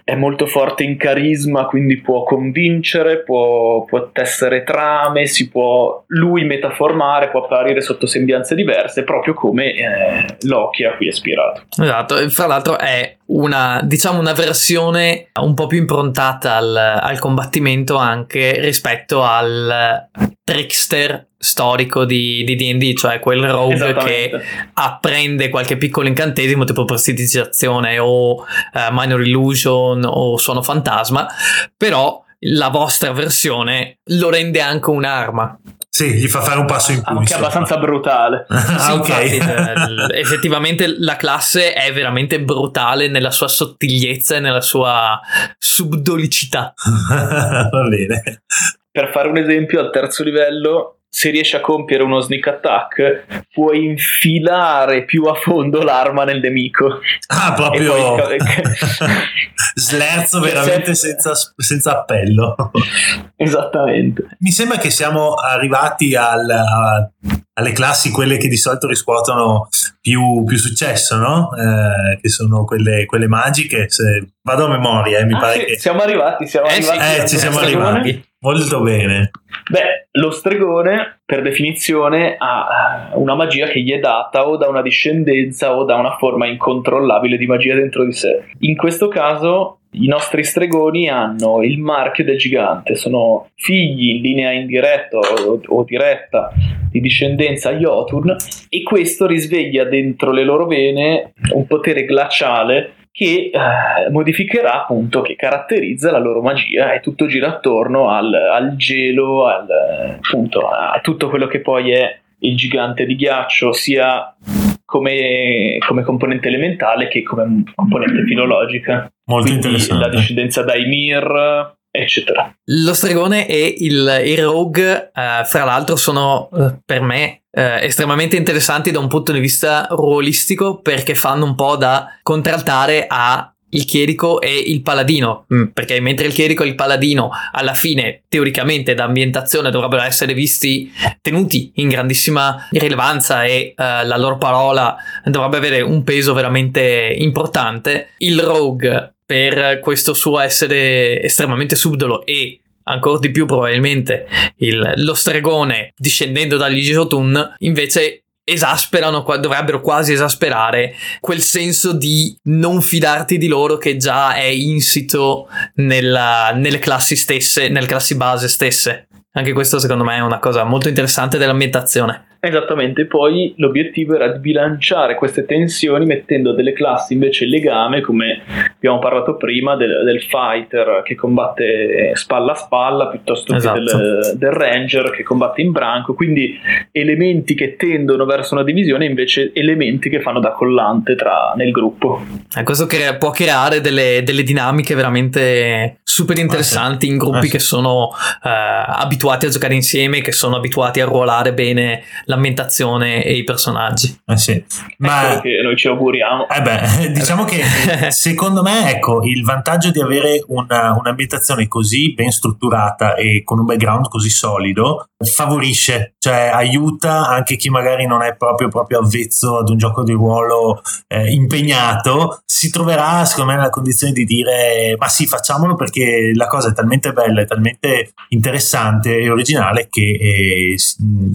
è molto forte in carisma, quindi può convincere, può, può tessere trame, si può lui metaformare, può apparire sotto sembianze diverse, proprio come eh, Loki a cui è ispirato. Esatto, e fra l'altro è una, diciamo, una versione un po' più improntata al, al combattimento anche rispetto al trickster storico di di D&D, cioè quel rogue che apprende qualche piccolo incantesimo tipo prestidigitazione o eh, minor illusion o suono fantasma, però la vostra versione lo rende anche un'arma. sì gli fa fare un passo in più Anche insomma. abbastanza brutale. ah, Sì, ok infatti, l- effettivamente la classe è veramente brutale nella sua sottigliezza e nella sua subdolicità. va bene Per fare un esempio, al terzo livello, se riesci a compiere uno sneak attack, puoi infilare più a fondo l'arma nel nemico. Ah, proprio poi- slerzo veramente se- senza, senza appello. Esattamente. Mi sembra che siamo arrivati al- a- alle classi, quelle che di solito riscuotono più, più successo, no? Eh, che sono quelle, quelle magiche. Se vado a memoria, eh, mi Ah, pare sì, che. siamo arrivati, siamo Eh, sì. arrivati. Eh, al ci siamo stregone. arrivati. Molto bene. Beh, lo stregone, per definizione, ha eh, una magia che gli è data o da una discendenza o da una forma incontrollabile di magia dentro di sé. In questo caso, i nostri stregoni hanno il marchio del gigante, sono figli in linea indiretta o, o diretta di discendenza Jotun e questo risveglia dentro le loro vene un potere glaciale che eh, modificherà appunto, che caratterizza la loro magia e tutto gira attorno al, al gelo, al, appunto, a tutto quello che poi è il gigante di ghiaccio, sia come, come componente elementale che come componente filologica. Molto Quindi interessante. La discendenza da Ymir, eccetera. Lo stregone e il, il rogue, eh, fra l'altro, sono eh, per me eh, estremamente interessanti da un punto di vista ruolistico perché fanno un po' da contraltare a il chierico e il paladino, Mm, perché mentre il chierico e il paladino alla fine teoricamente da ambientazione dovrebbero essere visti tenuti in grandissima rilevanza e eh, la loro parola dovrebbe avere un peso veramente importante, il rogue per questo suo essere estremamente subdolo e ancora di più probabilmente il- lo stregone discendendo dagli Jotun invece esasperano, dovrebbero quasi esasperare quel senso di non fidarti di loro che già è insito nella- nelle classi stesse, nelle classi base stesse. Anche questo secondo me è una cosa molto interessante dell'ambientazione. Esattamente, poi l'obiettivo era di bilanciare queste tensioni mettendo delle classi invece in legame, come abbiamo parlato prima, del, del fighter che combatte spalla a spalla piuttosto Esatto. che del, del ranger che combatte in branco, quindi elementi che tendono verso una divisione invece elementi che fanno da collante tra, nel gruppo. E questo crea- può creare delle, delle dinamiche veramente super interessanti in gruppi Ah, sì. che sono eh, abituati a giocare insieme, che sono abituati a ruolare bene l'ambientazione e i personaggi. Eh sì. È Ma che noi ci auguriamo. Eh beh, diciamo che secondo me, ecco, il vantaggio di avere una- un'ambientazione così ben strutturata e con un background così solido favorisce, cioè aiuta anche chi magari non è proprio, proprio avvezzo ad un gioco di ruolo eh, impegnato, si troverà secondo me nella condizione di dire ma sì, facciamolo perché la cosa è talmente bella, è talmente interessante e originale che eh,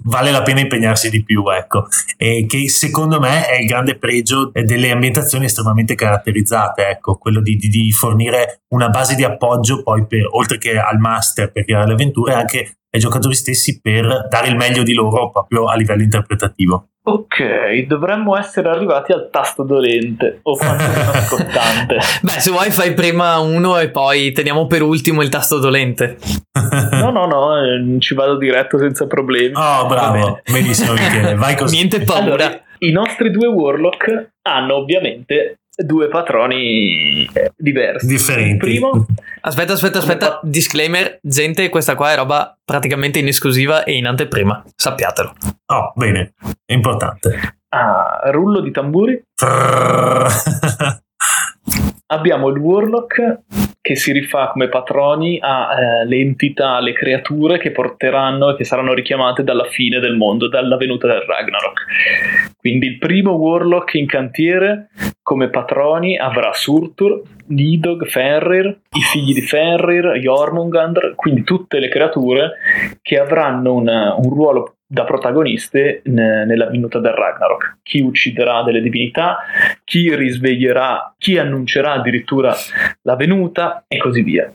vale la pena impegnarsi di più, ecco e che secondo me è il grande pregio delle ambientazioni estremamente caratterizzate, ecco, quello di, di- di fornire una base di appoggio poi per, oltre che al master per creare le avventure anche ai giocatori stessi per dare il meglio di loro proprio a livello interpretativo. Ok, dovremmo essere arrivati al tasto dolente o quantomeno scottante. Beh, se vuoi fai prima uno e poi teniamo per ultimo il tasto dolente. No, no, no, eh, ci vado diretto senza problemi. Oh, bravo, benissimo Michele, vai così. Niente paura. Allora, i nostri due warlock hanno ovviamente due patroni eh, diversi. Differenti. Il primo, Aspetta, aspetta, aspetta. Disclaimer, gente, questa qua è roba praticamente in esclusiva e in anteprima. Sappiatelo. Oh, bene, è importante. ah, rullo di tamburi. abbiamo il warlock che si rifà come patroni alle entità, alle creature che porteranno e che saranno richiamate dalla fine del mondo, dalla venuta del Ragnarok. Quindi il primo warlock in cantiere come patroni avrà Surtur, Nidog, Fenrir, i figli di Fenrir, Jormungandr, quindi tutte le creature che avranno una- un ruolo da protagoniste ne- nella venuta del Ragnarok. Chi ucciderà delle divinità, chi risveglierà, chi annuncerà addirittura la venuta e così via.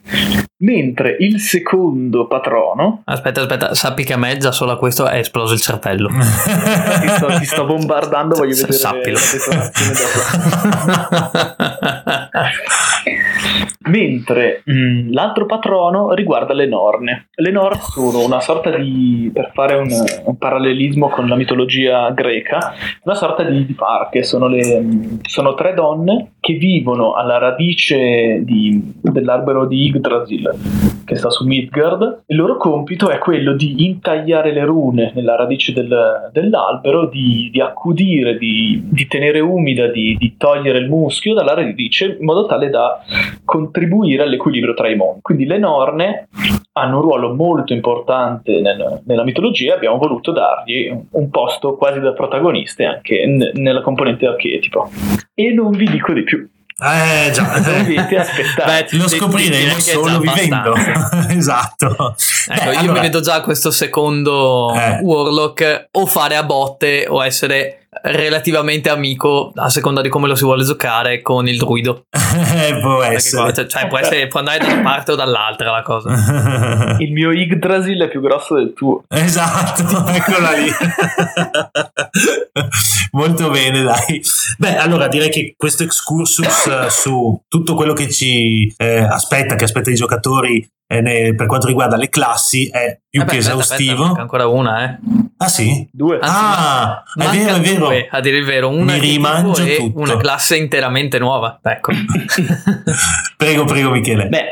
Mentre il secondo patrono, Aspetta, aspetta, sappi che a me già solo a questo è esploso il cervello. ti sto, ti sto bombardando, voglio S- vedere sappilo. Mentre mh, l'altro patrono riguarda le Norne. Le Norne sono una sorta di, per fare un, un parallelismo con la mitologia greca, una sorta di, di parche. Sono, le, sono tre donne che vivono alla radice di- dell'albero di Yggdrasil, che sta su Midgard. Il loro compito è quello di intagliare le rune nella radice del- dell'albero, di, di accudire, di, di tenere umida, di, di togliere il muschio dalla radice in modo tale da contribuire all'equilibrio tra i mondi. Quindi le Norne hanno un ruolo molto importante nel- nella mitologia e abbiamo voluto dargli un, posto quasi da protagoniste anche n- nella componente archetipo. E non vi dico di più. Eh già. Beh, lo scopriremo solo vivendo. esatto. Ecco, Beh, io allora- mi vedo già questo secondo Eh. Warlock o fare a botte o essere relativamente amico a seconda di come lo si vuole giocare con il druido. Eh, può essere. qua- cioè, cioè, può, essere- può andare da una parte o dall'altra la cosa. Il mio Yggdrasil è più grosso del tuo. Esatto, eccola lì. Molto bene, dai. Beh, allora direi che questo excursus eh, su tutto quello che ci eh, aspetta, che aspetta i giocatori eh, ne- per quanto riguarda le classi, è più Eh beh, che aspetta, esaustivo. aspetta, manca ancora una, eh. ah, sì? Due. Anzi, ah, è Manca vero, è vero. due, a dire il vero, una Mi rimangio e tutto. una classe interamente nuova. Ecco. prego, prego, Michele. Beh,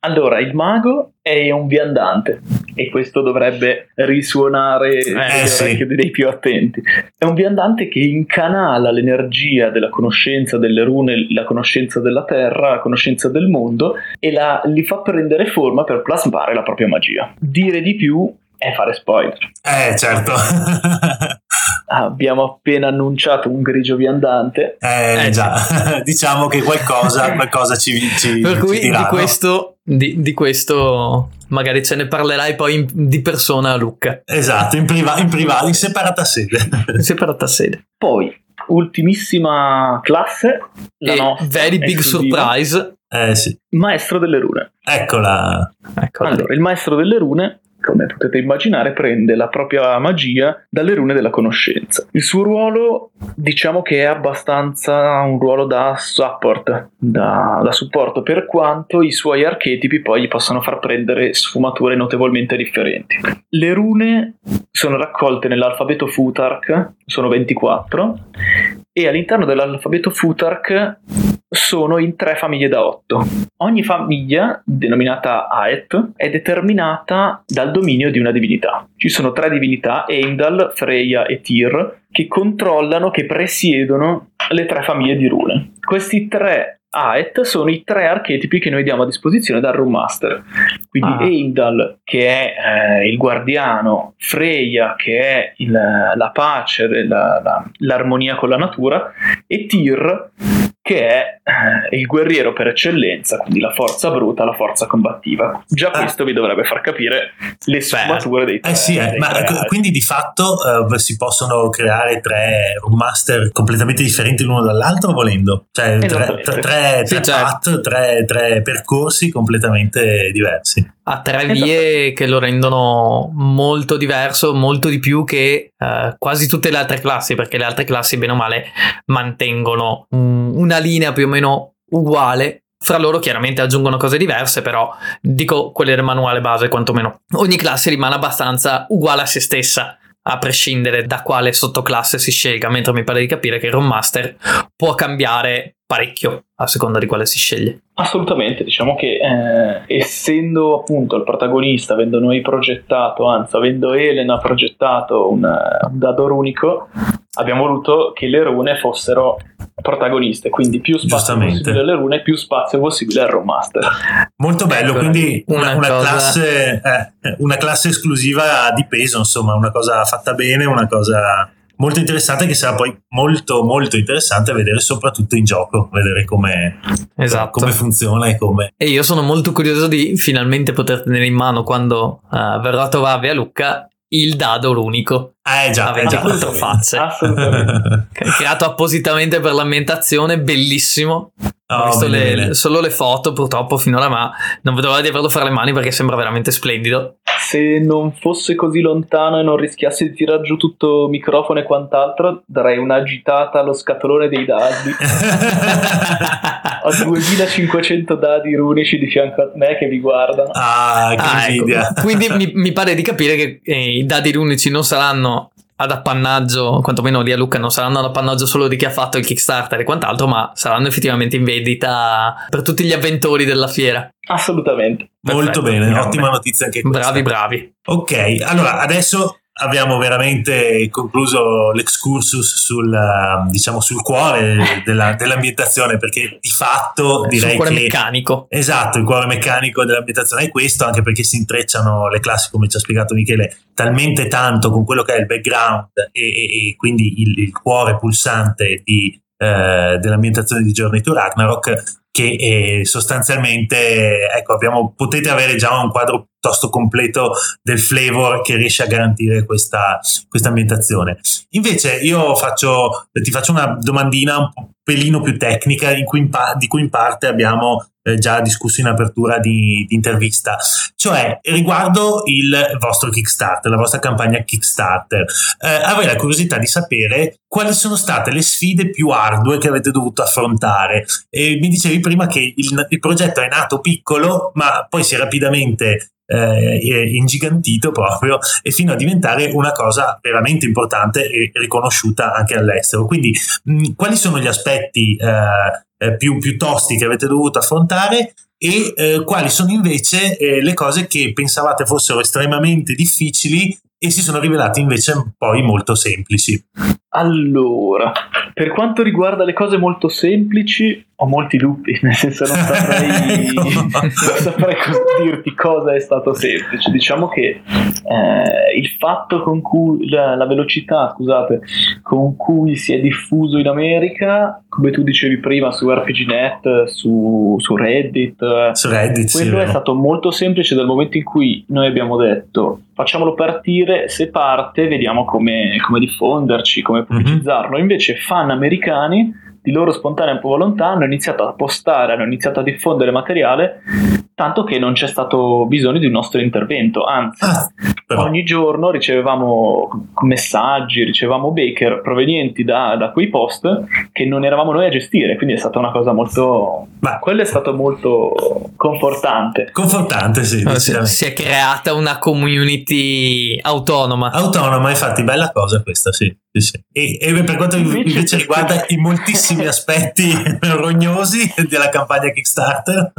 allora, il mago è un viandante e questo dovrebbe risuonare nelle sì. orecchie dei più attenti. È un viandante che incanala l'energia della conoscenza delle rune, la conoscenza della terra, la conoscenza del mondo e la, li fa prendere forma per plasmare la propria magia. Dire di più è fare spoiler. Eh, certo. Abbiamo appena annunciato un grigio viandante. eh, Eh, già, diciamo che qualcosa, qualcosa ci, ci, per cui ci di questo, di, di questo magari ce ne parlerai poi in- di persona a Luca. Esatto, in, priva- in privato, in separata sede. Separata sede. Poi, ultimissima classe, la e nostra, very big esclusiva, surprise. Eh sì, Maestro delle rune. eccola. Ecco, Allora, il maestro delle rune, come potete immaginare, prende la propria magia dalle rune della conoscenza. Il suo ruolo, diciamo che è abbastanza un ruolo da support, da, da supporto, per quanto i suoi archetipi poi gli possano far prendere sfumature notevolmente differenti. Le rune sono raccolte nell'alfabeto Futark, sono 24, e all'interno dell'alfabeto Futark sono in tre famiglie da 8. Ogni famiglia, denominata Aet, è determinata dal dominio di una divinità. Ci sono tre divinità, Eindal, Freya e Tyr, che controllano, che presiedono le tre famiglie di rune. Questi tre Aet sono i tre archetipi che noi diamo a disposizione dal Room Master. Quindi Ah. Eindal, che è eh, il guardiano, Freya, che è il- la pace, la- la- l'armonia con la natura, e Tyr, che è eh, il guerriero per eccellenza, quindi la forza bruta, la forza combattiva. Già Ah. questo vi dovrebbe far capire le sfumature dei tre. Eh sì, eh, dei ma tre qu- arti. quindi di fatto eh, si possono creare tre master completamente differenti l'uno dall'altro volendo? Cioè tre, tre, tre, Sì, tre certo. path, tre, tre percorsi completamente diversi. ha tre Esatto. vie che lo rendono molto diverso, molto di più che eh, quasi tutte le altre classi, perché le altre classi, bene o male, mantengono mm, una linea più o meno uguale. Fra loro chiaramente aggiungono cose diverse, però dico quelle del manuale base quantomeno. Ogni classe rimane abbastanza uguale a se stessa, a prescindere da quale sottoclasse si scelga, mentre mi pare di capire che il Room Master può cambiare parecchio a seconda di quale si sceglie. Assolutamente, diciamo che eh, essendo appunto il protagonista, avendo noi progettato, anzi avendo Elena progettato un, un dado runico, abbiamo voluto che le rune fossero protagoniste, quindi più spazio possibile alle rune, più spazio possibile al Room Master. Molto bello, quindi una, una una cosa- classe, eh, una classe esclusiva di peso, insomma, una cosa fatta bene, una cosa molto interessante che sarà poi molto molto interessante vedere soprattutto in gioco, vedere come, Esatto. come funziona e come... E io sono molto curioso di finalmente poter tenere in mano quando eh, verrò a trovarvi a Lucca il dado runico eh già, a eh già. 24 facce Assolutamente. creato appositamente per l'ambientazione bellissimo ho Oh, visto bene, le- bene. solo le foto purtroppo finora ma non vedo l'ora di averlo fra le mani perché sembra veramente splendido Se non fosse così lontano e non rischiassi di tirar giù tutto microfono e quant'altro, darei un'agitata allo scatolone dei dadi. Ho 2500 dadi runici di fianco a me che vi guardano. ah, che Ah, ecco. invidia. quindi mi, mi pare di capire che eh, i dadi runici non saranno ad appannaggio, quantomeno di a Luca, non saranno ad appannaggio solo di chi ha fatto il Kickstarter e quant'altro, ma saranno effettivamente in vendita per tutti gli avventori della fiera. Assolutamente. Molto Perfetto, bene, grande. ottima notizia anche questa. Bravi, bravi. Ok, allora adesso abbiamo veramente concluso l'excursus sul, eh, diciamo, sul cuore della- dell'ambientazione perché di fatto direi Sul cuore che... meccanico. Esatto, il cuore meccanico dell'ambientazione è questo, anche perché si intrecciano le classi, come ci ha spiegato Michele, talmente tanto con quello che è il background e, e- e quindi il, il cuore pulsante di eh, dell'ambientazione di Journey to Ragnarok che eh, sostanzialmente ecco, abbiamo, potete avere già un quadro piuttosto completo del flavor che riesce a garantire questa, questa ambientazione. Invece io faccio, ti faccio una domandina un pelino più tecnica cui pa- di cui in parte abbiamo eh, già discusso in apertura di, di, intervista, cioè riguardo il vostro Kickstarter, la vostra campagna Kickstarter. Eh, avrei la curiosità di sapere quali sono state le sfide più ardue che avete dovuto affrontare. E mi dicevi prima che il, il progetto è nato piccolo, ma poi si è rapidamente eh, ingigantito proprio e fino a diventare una cosa veramente importante e riconosciuta anche all'estero. Quindi, mh, quali sono gli aspetti eh, eh, più, più tosti che avete dovuto affrontare e eh, quali sono invece eh, le cose che pensavate fossero estremamente difficili e si sono rivelate invece poi molto semplici. Allora, per quanto riguarda le cose molto semplici, ho molti dubbi, nel senso non saprei, non saprei dirti cosa è stato semplice. Diciamo che eh, il fatto con cui la, la, velocità, scusate, con cui si è diffuso in America, come tu dicevi prima su RPGNet, su, su Reddit, su Reddit quello sì, è stato molto semplice dal momento in cui noi abbiamo detto facciamolo partire, se parte vediamo come, come diffonderci, come pubblicizzarlo. Mm-hmm. Invece fan americani di loro spontanea volontà hanno iniziato a postare, hanno iniziato a diffondere materiale, tanto che non c'è stato bisogno di un nostro intervento, anzi ah, ogni giorno ricevevamo messaggi, ricevevamo baker provenienti da, da, quei post che non eravamo noi a gestire, quindi è stata una cosa molto... Ma quello è stato molto confortante. Confortante, sì. Si è creata una community autonoma. Autonoma, infatti, bella cosa questa, sì. Sì, sì. E, e, per quanto invece, invece riguarda i moltissimi aspetti rognosi della campagna Kickstarter?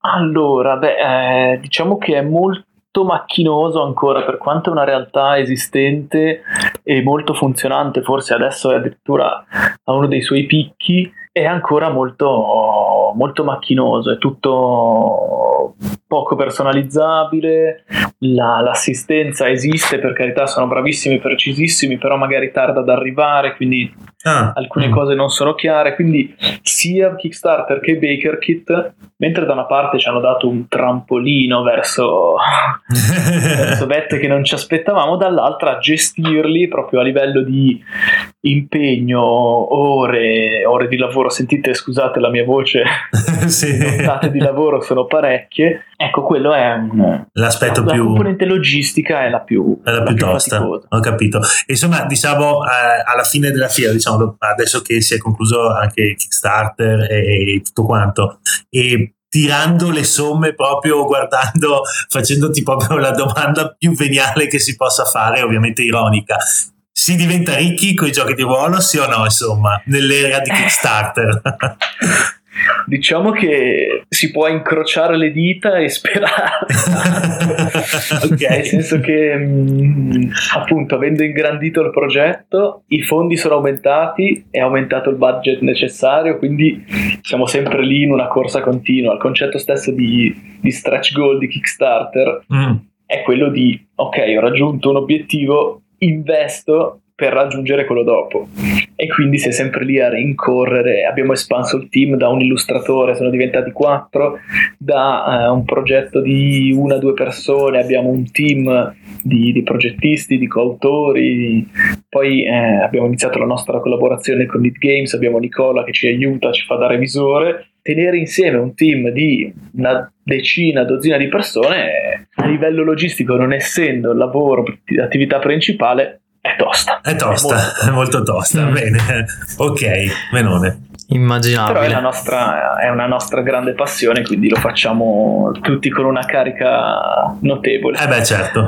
Allora, beh, eh, diciamo che è molto macchinoso ancora per quanto è una realtà esistente e molto funzionante, forse adesso è addirittura a uno dei suoi picchi, è ancora molto, molto macchinoso, è tutto poco personalizzabile, la, l'assistenza esiste, per carità sono bravissimi, precisissimi, però magari tarda ad arrivare, quindi ah. alcune mm. cose non sono chiare, quindi sia Kickstarter che BakerKit, mentre da una parte ci hanno dato un trampolino verso, verso vette che non ci aspettavamo, dall'altra gestirli proprio a livello di impegno, ore, ore di lavoro, sentite scusate la mia voce, sì. le di lavoro sono parecchie, ecco quello è un, l'aspetto la, più... La componente logistica è la più, è la la più, più tosta, faticosa. ho capito. Insomma, diciamo, eh, alla fine della fiera, diciamo, adesso che si è concluso anche Kickstarter e, e tutto quanto, e tirando le somme proprio guardando, facendoti proprio la domanda più veniale che si possa fare, ovviamente ironica si diventa ricchi con i giochi di ruolo, sì o no, insomma, nell'era di Kickstarter? Diciamo che si può incrociare le dita e sperare, ok, nel senso che mh, mm, appunto avendo ingrandito il progetto, i fondi sono aumentati, è aumentato il budget necessario, quindi siamo sempre lì in una corsa continua. Il concetto stesso di, di stretch goal di Kickstarter mm. è quello di ok, ho raggiunto un obiettivo, investo per raggiungere quello dopo. E quindi si è sempre lì a rincorrere. Abbiamo espanso il team da un illustratore sono diventati quattro da uh, un progetto di una o due persone. Abbiamo un team di, di progettisti di coautori. Poi eh, abbiamo iniziato la nostra collaborazione con Lead Games. Abbiamo Nicola che ci aiuta ci fa da revisore tenere insieme un team di una decina, dozzina di persone a livello logistico non essendo il lavoro, l'attività principale è tosta. È tosta, è molto, è molto tosta. Mm. Bene, ok, menone. Immaginabile. Però è, nostra, è, una nostra grande passione, quindi lo facciamo tutti con una carica notevole. Eh beh, certo.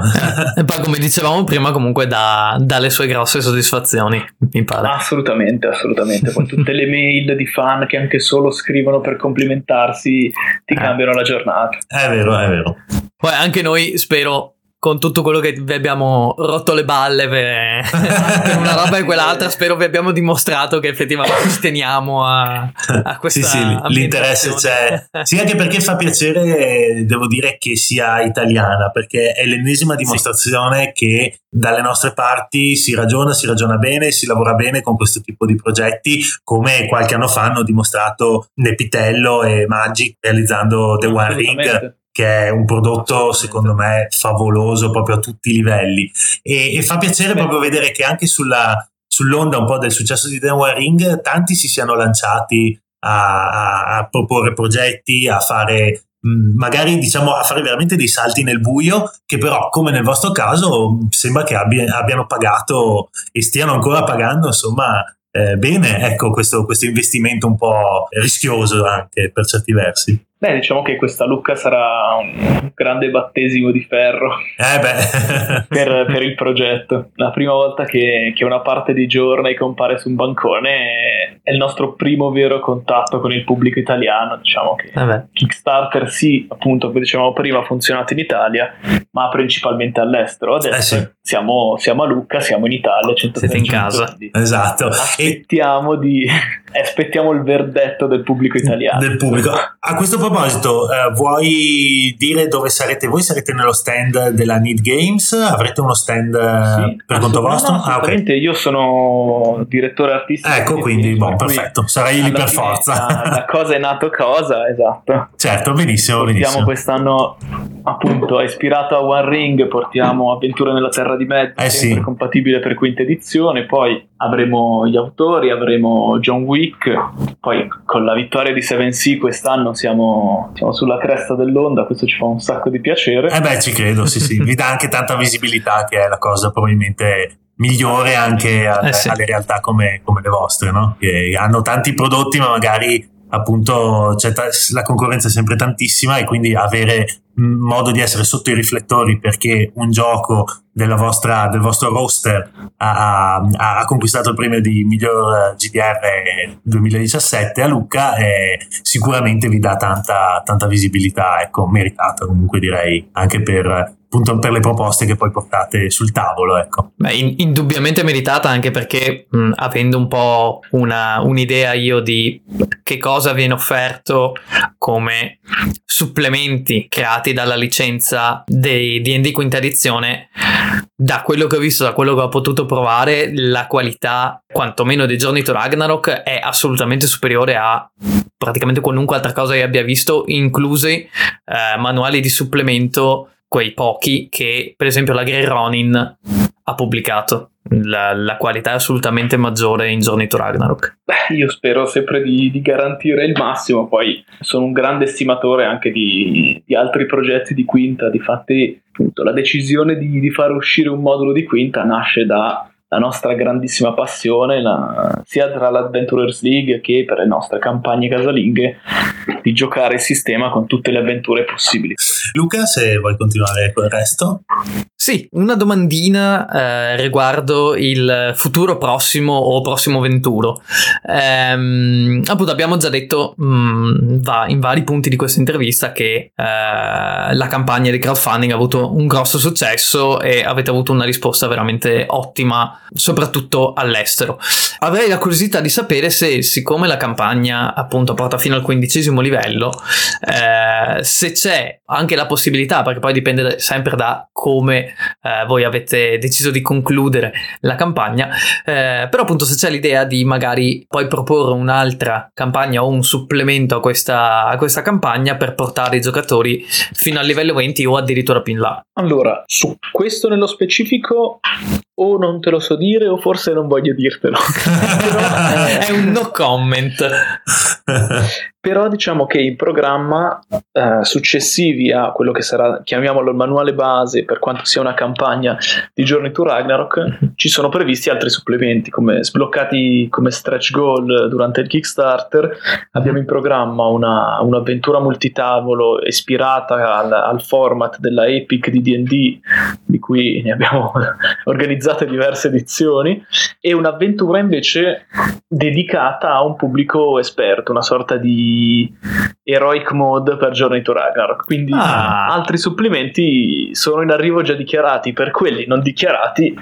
e poi, come dicevamo prima, comunque dà, dà, le sue grosse soddisfazioni, mi pare. Assolutamente, assolutamente. Poi tutte le mail di fan che anche solo scrivono per complimentarsi ti eh. cambiano la giornata. È vero, è vero. Poi anche noi, spero, con tutto quello che vi abbiamo rotto le balle per, per una roba e quell'altra, spero vi abbiamo dimostrato che effettivamente ci teniamo a, a questa Sì, sì, l'interesse c'è. Sì, anche perché fa piacere, devo dire, che sia italiana, perché è l'ennesima dimostrazione sì. che dalle nostre parti si ragiona, si ragiona bene, si lavora bene con questo tipo di progetti, come qualche anno fa hanno dimostrato Nepitello e Magic realizzando The One Ring che è un prodotto secondo me favoloso proprio a tutti i livelli. E, e fa piacere Beh. proprio vedere che anche sulla, sull'onda un po' del successo di The One Ring tanti si siano lanciati a, a, a proporre progetti, a fare magari diciamo a fare veramente dei salti nel buio che però come nel vostro caso sembra che abbia, abbiano pagato e stiano ancora pagando insomma eh, bene ecco questo, questo investimento un po' rischioso anche per certi versi Beh, diciamo che questa Lucca sarà un grande battesimo di ferro eh per, per, il progetto. La prima volta che, che, una parte di Journey compare su un bancone è il nostro primo vero contatto con il pubblico italiano. Diciamo che eh Kickstarter sì, appunto, come dicevamo prima, ha funzionato in Italia, ma principalmente all'estero. Adesso eh sì. siamo, siamo, a Lucca, siamo in Italia. Siete in casa. Esatto. Aspettiamo, e... di, aspettiamo il verdetto del pubblico italiano. Del pubblico. A questo proposito, eh, vuoi dire dove sarete voi? Sarete nello stand della Need Games? Avrete uno stand eh, sì, per conto vostro? No, ah, okay. Io sono direttore artistico. Ecco, quindi, bon, perfetto, sarai lì per forza. La, la, cosa è nato cosa, esatto. Certo, benissimo, portiamo benissimo. quest'anno, appunto, ispirato a One Ring, portiamo Avventure nella Terra di Mezzo, eh, sì. compatibile per quinta edizione, poi avremo gli autori, avremo John Wick, poi con la vittoria di Seven Sea quest'anno siamo, siamo, sulla cresta dell'onda, questo ci fa un sacco di piacere. Eh beh, ci credo, sì sì, vi dà anche tanta visibilità che è la cosa probabilmente migliore anche a, eh sì. alle realtà come, come, le vostre, no? che hanno tanti prodotti ma magari appunto t- la concorrenza è sempre tantissima e quindi avere modo di essere sotto i riflettori perché un gioco vostra, del vostro roster ha, ha, conquistato il premio di miglior GDR 2017 a Lucca e sicuramente vi dà tanta, tanta visibilità, ecco, meritata comunque direi anche per appunto per le proposte che poi portate sul tavolo. Ecco. Beh, in, indubbiamente meritata anche perché mh, avendo un po' una, un'idea io di che cosa viene offerto come supplementi creati dalla licenza dei D&D quinta edizione, da quello che ho visto, da quello che ho potuto provare, la qualità quantomeno dei giorni to Ragnarok è assolutamente superiore a praticamente qualunque altra cosa che abbia visto, inclusi eh, manuali di supplemento quei pochi che per esempio la Grey Ronin ha pubblicato. La, la, qualità è assolutamente maggiore in Journey to Ragnarok. Beh, io spero sempre di, di, garantire il massimo, poi sono un grande estimatore anche di, di altri progetti di Quinta, difatti appunto la decisione di, di fare uscire un modulo di Quinta nasce da la nostra grandissima passione, la, sia tra l'Adventurers League che per le nostre campagne casalinghe, di giocare il sistema con tutte le avventure possibili. Luca, se vuoi continuare con il resto. Sì, una domandina eh, riguardo il futuro prossimo o prossimo venturo. Ehm, appunto, abbiamo già detto mh, mm, va, in vari punti di questa intervista che eh, la campagna di crowdfunding ha avuto un grosso successo e avete avuto una risposta veramente ottima soprattutto all'estero. Avrei la curiosità di sapere se, siccome la campagna appunto porta fino al quindicesimo livello, eh, se c'è anche la possibilità, perché poi dipende sempre da come eh, voi avete deciso di concludere la campagna, eh, però appunto se c'è l'idea di magari poi proporre un'altra campagna o un supplemento a questa, a questa campagna per portare i giocatori fino al livello 20 o addirittura più in là. Allora, su questo nello specifico o non te lo so dire o forse non voglio dirtelo. Però, eh, è un no comment. Però diciamo che in programma eh, successivi a quello che sarà, chiamiamolo il manuale base, per quanto sia una campagna di Journey to Ragnarok, mm-hmm. ci sono previsti altri supplementi, come sbloccati come stretch goal durante il Kickstarter. Abbiamo in programma una, un'avventura multitavolo ispirata al, al format della Epic di D&D, di cui ne abbiamo organizzate diverse edizioni, e un'avventura invece dedicata a un pubblico esperto, una sorta di Heroic Mode per Journey to Ragnarok. Quindi Ah. altri supplementi sono in arrivo già dichiarati. Per quelli non dichiarati,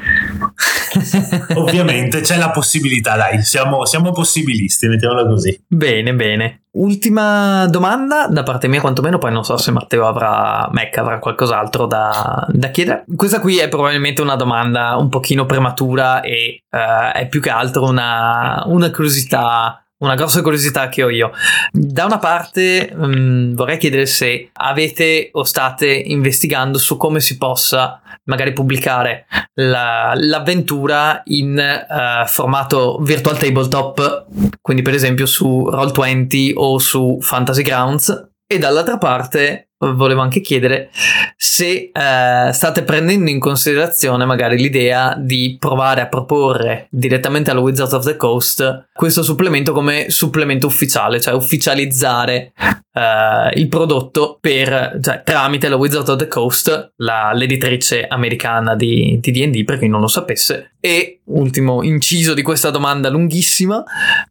Ovviamente c'è la possibilità, dai, siamo, siamo possibilisti, mettiamola così. Bene, bene. Ultima domanda da parte mia, quantomeno, poi non so se Matteo avrà, Mac avrà qualcos'altro da, da chiedere. Questa qui è probabilmente una domanda un pochino prematura e eh, è più che altro una, una curiosità. Una grossa curiosità che ho io. Da una parte mm, vorrei chiedere se avete o state investigando su come si possa magari pubblicare la- l'avventura in eh, formato virtual tabletop, quindi per esempio su Roll20 o su Fantasy Grounds. E dall'altra parte volevo anche chiedere se eh, state prendendo in considerazione magari l'idea di provare a proporre direttamente alla Wizards of the Coast questo supplemento come supplemento ufficiale, cioè ufficializzare eh, il prodotto per, cioè, tramite la Wizards of the Coast, la- l'editrice americana di, di D&D per chi non lo sapesse. E ultimo inciso di questa domanda lunghissima,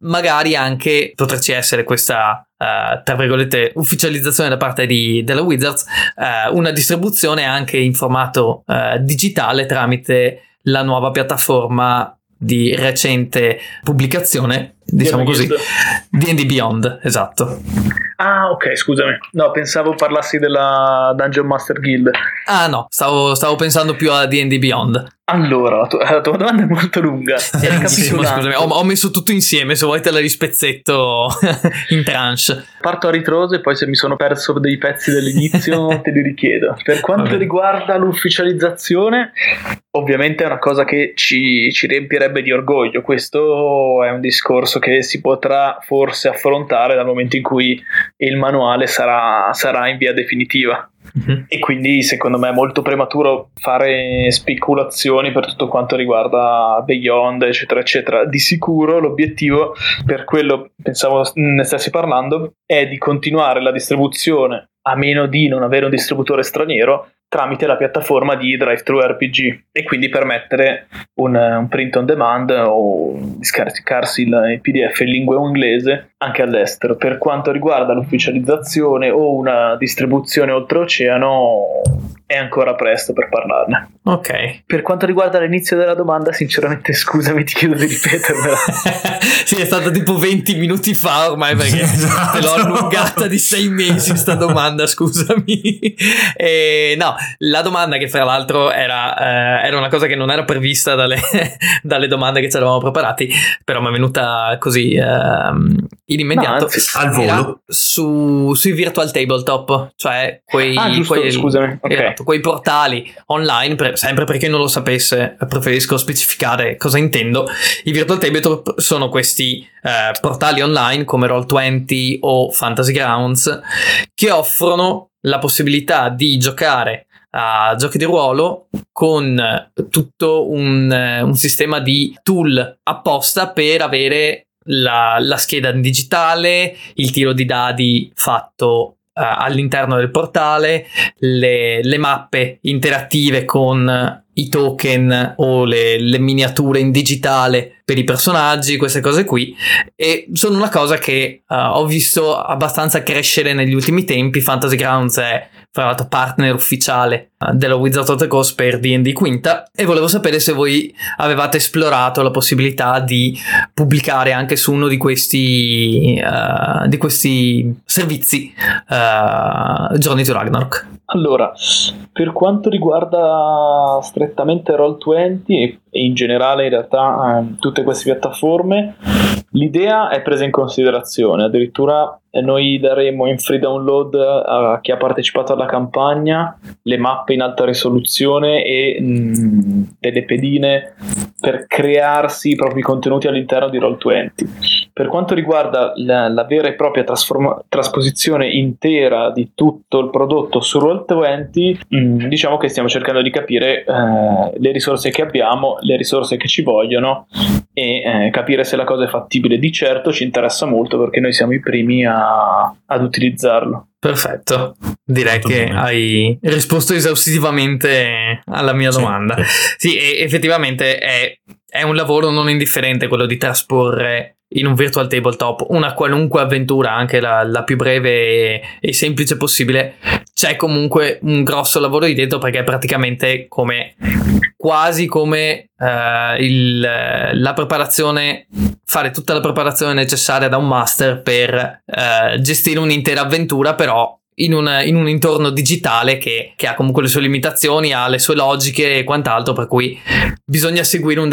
magari anche potreci essere questa eh, tra virgolette ufficializzazione da parte di, della Wizards eh, una distribuzione anche in formato eh, digitale tramite la nuova piattaforma di recente pubblicazione diciamo così. D&D Beyond esatto Ah, ok, scusami. No, pensavo parlassi della Dungeon Master Guild. ah no stavo, stavo pensando più a D&D Beyond Allora, la tua, la tua domanda è molto lunga. Scusami, ho, ho messo tutto insieme se vuoi te la rispezzetto in tranche Parto a ritroso e poi se mi sono perso dei pezzi dell'inizio te li richiedo. Per quanto bene. riguarda l'ufficializzazione, ovviamente è una cosa che ci, ci riempirebbe di orgoglio. Questo è un discorso che si potrà forse affrontare dal momento in cui il manuale sarà, sarà in via definitiva. Mhm. E quindi secondo me è molto prematuro fare speculazioni per tutto quanto riguarda Beyond, eccetera, eccetera. Di sicuro l'obiettivo, per quello pensavo ne stessi parlando, è di continuare la distribuzione a meno di non avere un distributore straniero tramite la piattaforma di Drive-Thru RPG e quindi permettere un, un print on demand o di scaricarsi il, il PDF in lingua inglese anche all'estero. Per quanto riguarda l'ufficializzazione o una distribuzione oltreoceano è ancora presto per parlarne. ok Per quanto riguarda l'inizio della domanda, sinceramente scusami, ti chiedo di ripetermela. sì, è stato tipo 20 minuti fa ormai perché Esatto. te l'ho allungata di 6 mesi sta domanda, scusami. E, no, la domanda che fra l'altro era, eh, era una cosa che non era prevista dalle, dalle domande che ci eravamo preparati, però mi è venuta così ehm, in immediato. No, Al volo. su, sui virtual tabletop, cioè quei, Ah, giusto, quei- scusami, ok. esatto, quei portali online, per- sempre perché non lo sapesse, preferisco specificare cosa intendo. I virtual tabletop sono questi eh, portali online come Roll20 o Fantasy Grounds che offrono la possibilità di giocare a giochi di ruolo con tutto un, eh, un sistema di tool apposta per avere la, la scheda in digitale, il tiro di dadi fatto eh, all'interno del portale, le, le mappe interattive con i token o le, le miniature in digitale per i personaggi, queste cose qui. E sono una cosa che eh, ho visto abbastanza crescere negli ultimi tempi. Fantasy Grounds è fra l'altro partner ufficiale eh, della Wizard of the Coast per D&D Quinta e volevo sapere se voi avevate esplorato la possibilità di pubblicare anche su uno di questi eh, di questi servizi eh, Journey to Ragnarok. Allora, per quanto riguarda strettamente Roll20 e, in generale in realtà ehm, tutte queste piattaforme, l'idea è presa in considerazione, addirittura noi daremo in free download a chi ha partecipato alla campagna le mappe in alta risoluzione e mh, delle pedine per crearsi i propri contenuti all'interno di Roll20. Per quanto riguarda la, la vera e propria trasforma- trasposizione intera di tutto il prodotto su Roll20, mh, diciamo che stiamo cercando di capire eh, le risorse che abbiamo, le risorse che ci vogliono e eh, capire se la cosa è fattibile. Di certo ci interessa molto perché noi siamo i primi a- ad utilizzarlo. Perfetto, direi Molto che bene. hai risposto esaustivamente alla mia Sì, domanda. sì. Sì, e effettivamente è, è un lavoro non indifferente quello di trasporre in un virtual tabletop, una qualunque avventura, anche la, la più breve e, e, semplice possibile, c'è comunque un grosso lavoro di dietro perché è praticamente come quasi come uh, il, la preparazione, fare tutta la preparazione necessaria da un master per uh, gestire un'intera avventura, però in un, in un, intorno digitale che, che, ha comunque le sue limitazioni, ha le sue logiche e quant'altro, per cui bisogna seguire un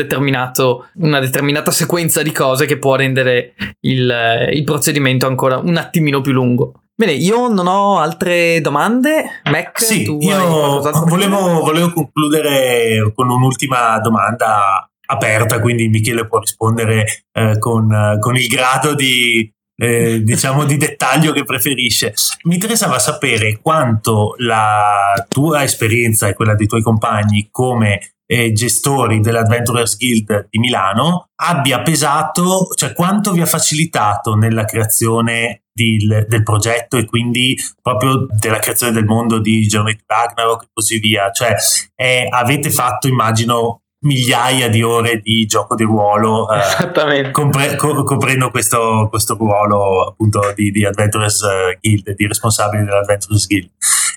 una determinata sequenza di cose che può rendere il, il procedimento ancora un attimino più lungo. Bene, io non ho altre domande. Mac, sì, io volevo, volevo concludere con un'ultima domanda aperta, quindi Michele può rispondere eh, con, con, il grado di, eh, diciamo di dettaglio che preferisce. Mi interessava sapere quanto la tua esperienza e quella dei tuoi compagni come eh, gestori dell'Adventurers Guild di Milano abbia pesato, cioè quanto vi ha facilitato nella creazione di, del progetto e quindi proprio della creazione del mondo di to Ragnarok e così via. Cioè eh, avete fatto, immagino, migliaia di ore di gioco di ruolo eh, compre- co- coprendo questo, questo, ruolo appunto di, di Adventurers Guild, di responsabili dell'Adventurers Guild.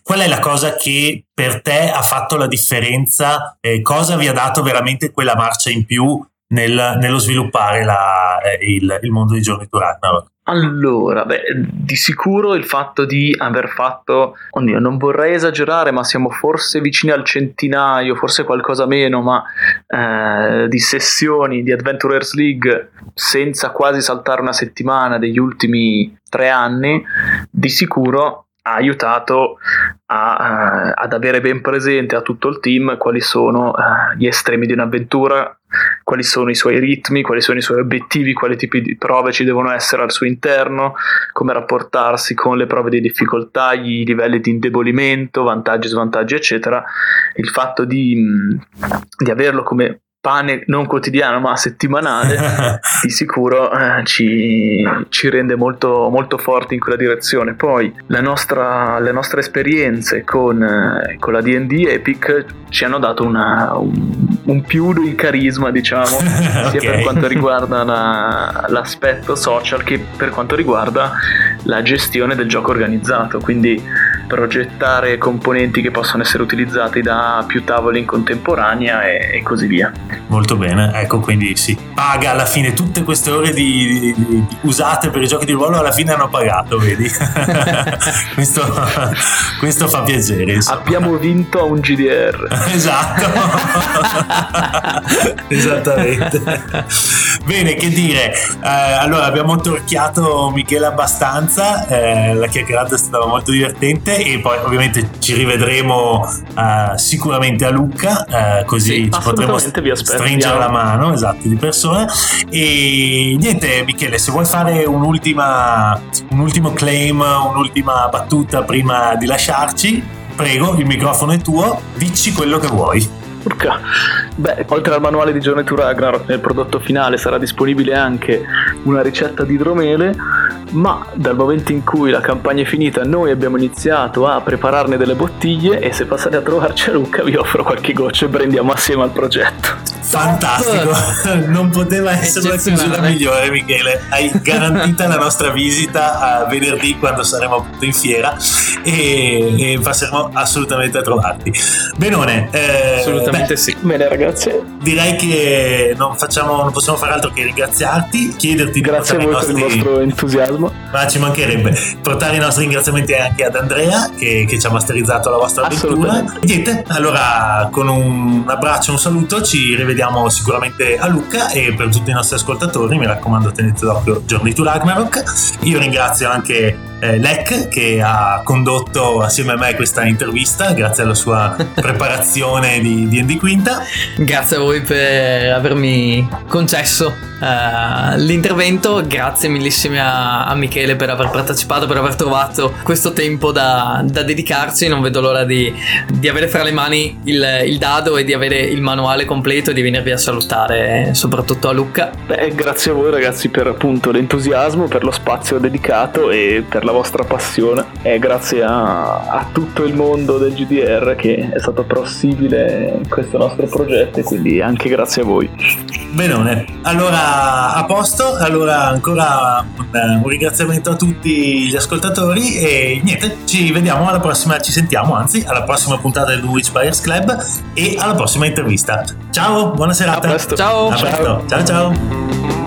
Qual è la cosa che per te ha fatto la differenza? Eh, cosa vi ha dato veramente quella marcia in più nel, nello sviluppare la, eh, il, il, mondo di Journey to Ragnarok? Allora, beh, di sicuro il fatto di aver fatto, oddio, non vorrei esagerare, ma siamo forse vicini al centinaio, forse qualcosa meno, ma eh, di sessioni di Adventurers League senza quasi saltare una settimana degli ultimi tre anni, di sicuro ha aiutato a, uh, ad avere ben presente a tutto il team quali sono uh, gli estremi di un'avventura, quali sono i suoi ritmi, quali sono i suoi obiettivi, quali tipi di prove ci devono essere al suo interno, come rapportarsi con le prove di difficoltà, i livelli di indebolimento, vantaggi, svantaggi, eccetera. Il fatto di, di averlo come pane non quotidiano ma settimanale di sicuro eh, ci, ci, rende molto, molto forti in quella direzione. Poi nostra, le nostre esperienze con, eh, con, la D&D Epic ci hanno dato una, un, un, più di carisma diciamo okay. sia per quanto riguarda la, l'aspetto social che per quanto riguarda la gestione del gioco organizzato. Quindi progettare componenti che possono essere utilizzati da più tavoli in contemporanea e, e così via Molto bene, ecco quindi sì, paga alla fine tutte queste ore di, di, di, usate per i giochi di ruolo alla fine hanno pagato, vedi? questo, questo, fa piacere. Insomma. Abbiamo vinto a un GDR. esatto, esattamente. Bene, che dire, eh, allora abbiamo torchiato Michele abbastanza, eh, la chiacchierata è stata molto divertente e poi ovviamente ci rivedremo eh, sicuramente a Lucca, eh, così sì, ci potremo stringere la mano, esatto, di persona. E niente, Michele, se vuoi fare un'ultima, un ultimo claim, un'ultima battuta prima di lasciarci, prego, il microfono è tuo, dici quello che vuoi. Urca. Beh, oltre al manuale di Journey to Ragnarok, nel prodotto finale sarà disponibile anche una ricetta di idromele, ma dal momento in cui la campagna è finita noi abbiamo iniziato a prepararne delle bottiglie e se passate a trovarci a Lucca vi offro qualche goccia e prendiamo assieme al progetto. Fantastico, non poteva essere una chiusura migliore Michele, hai garantita la nostra visita a venerdì quando saremo appunto in fiera e, e passeremo assolutamente a trovarti. Benone, eh, assolutamente beh, sì. Bene ragazzi. Direi che non, facciamo, non possiamo fare altro che ringraziarti, chiederti Grazie di a voi nostri... per il vostro entusiasmo. Ma ci mancherebbe portare i nostri ringraziamenti anche ad Andrea che, che ci ha masterizzato la vostra avventura. Niente, allora con un abbraccio e un saluto ci rivediamo vediamo sicuramente a Lucca e per tutti i nostri ascoltatori mi raccomando tenete d'occhio Journey to Ragnarok. Io ringrazio anche eh, Lec che ha condotto assieme a me questa intervista grazie alla sua preparazione di D&D Quinta. Grazie a voi per avermi concesso uh, l'intervento grazie millissime a, a, Michele per aver partecipato per aver trovato questo tempo da, da dedicarci. Non vedo l'ora di, di avere fra le mani il, il, dado e di avere il manuale completo e di venirvi a salutare soprattutto a Lucca. Beh, grazie a voi ragazzi per appunto l'entusiasmo per lo spazio dedicato e per la vostra passione. E grazie a, a, tutto il mondo del GDR che è stato possibile questo nostro progetto e quindi anche grazie a voi. Benone, allora allora a posto, allora ancora un, un ringraziamento a tutti gli ascoltatori e niente, ci vediamo alla prossima, ci sentiamo anzi alla prossima puntata del Witch Buyers Club e alla prossima intervista. Ciao, buona serata. A presto. Ciao. A presto. ciao. ciao.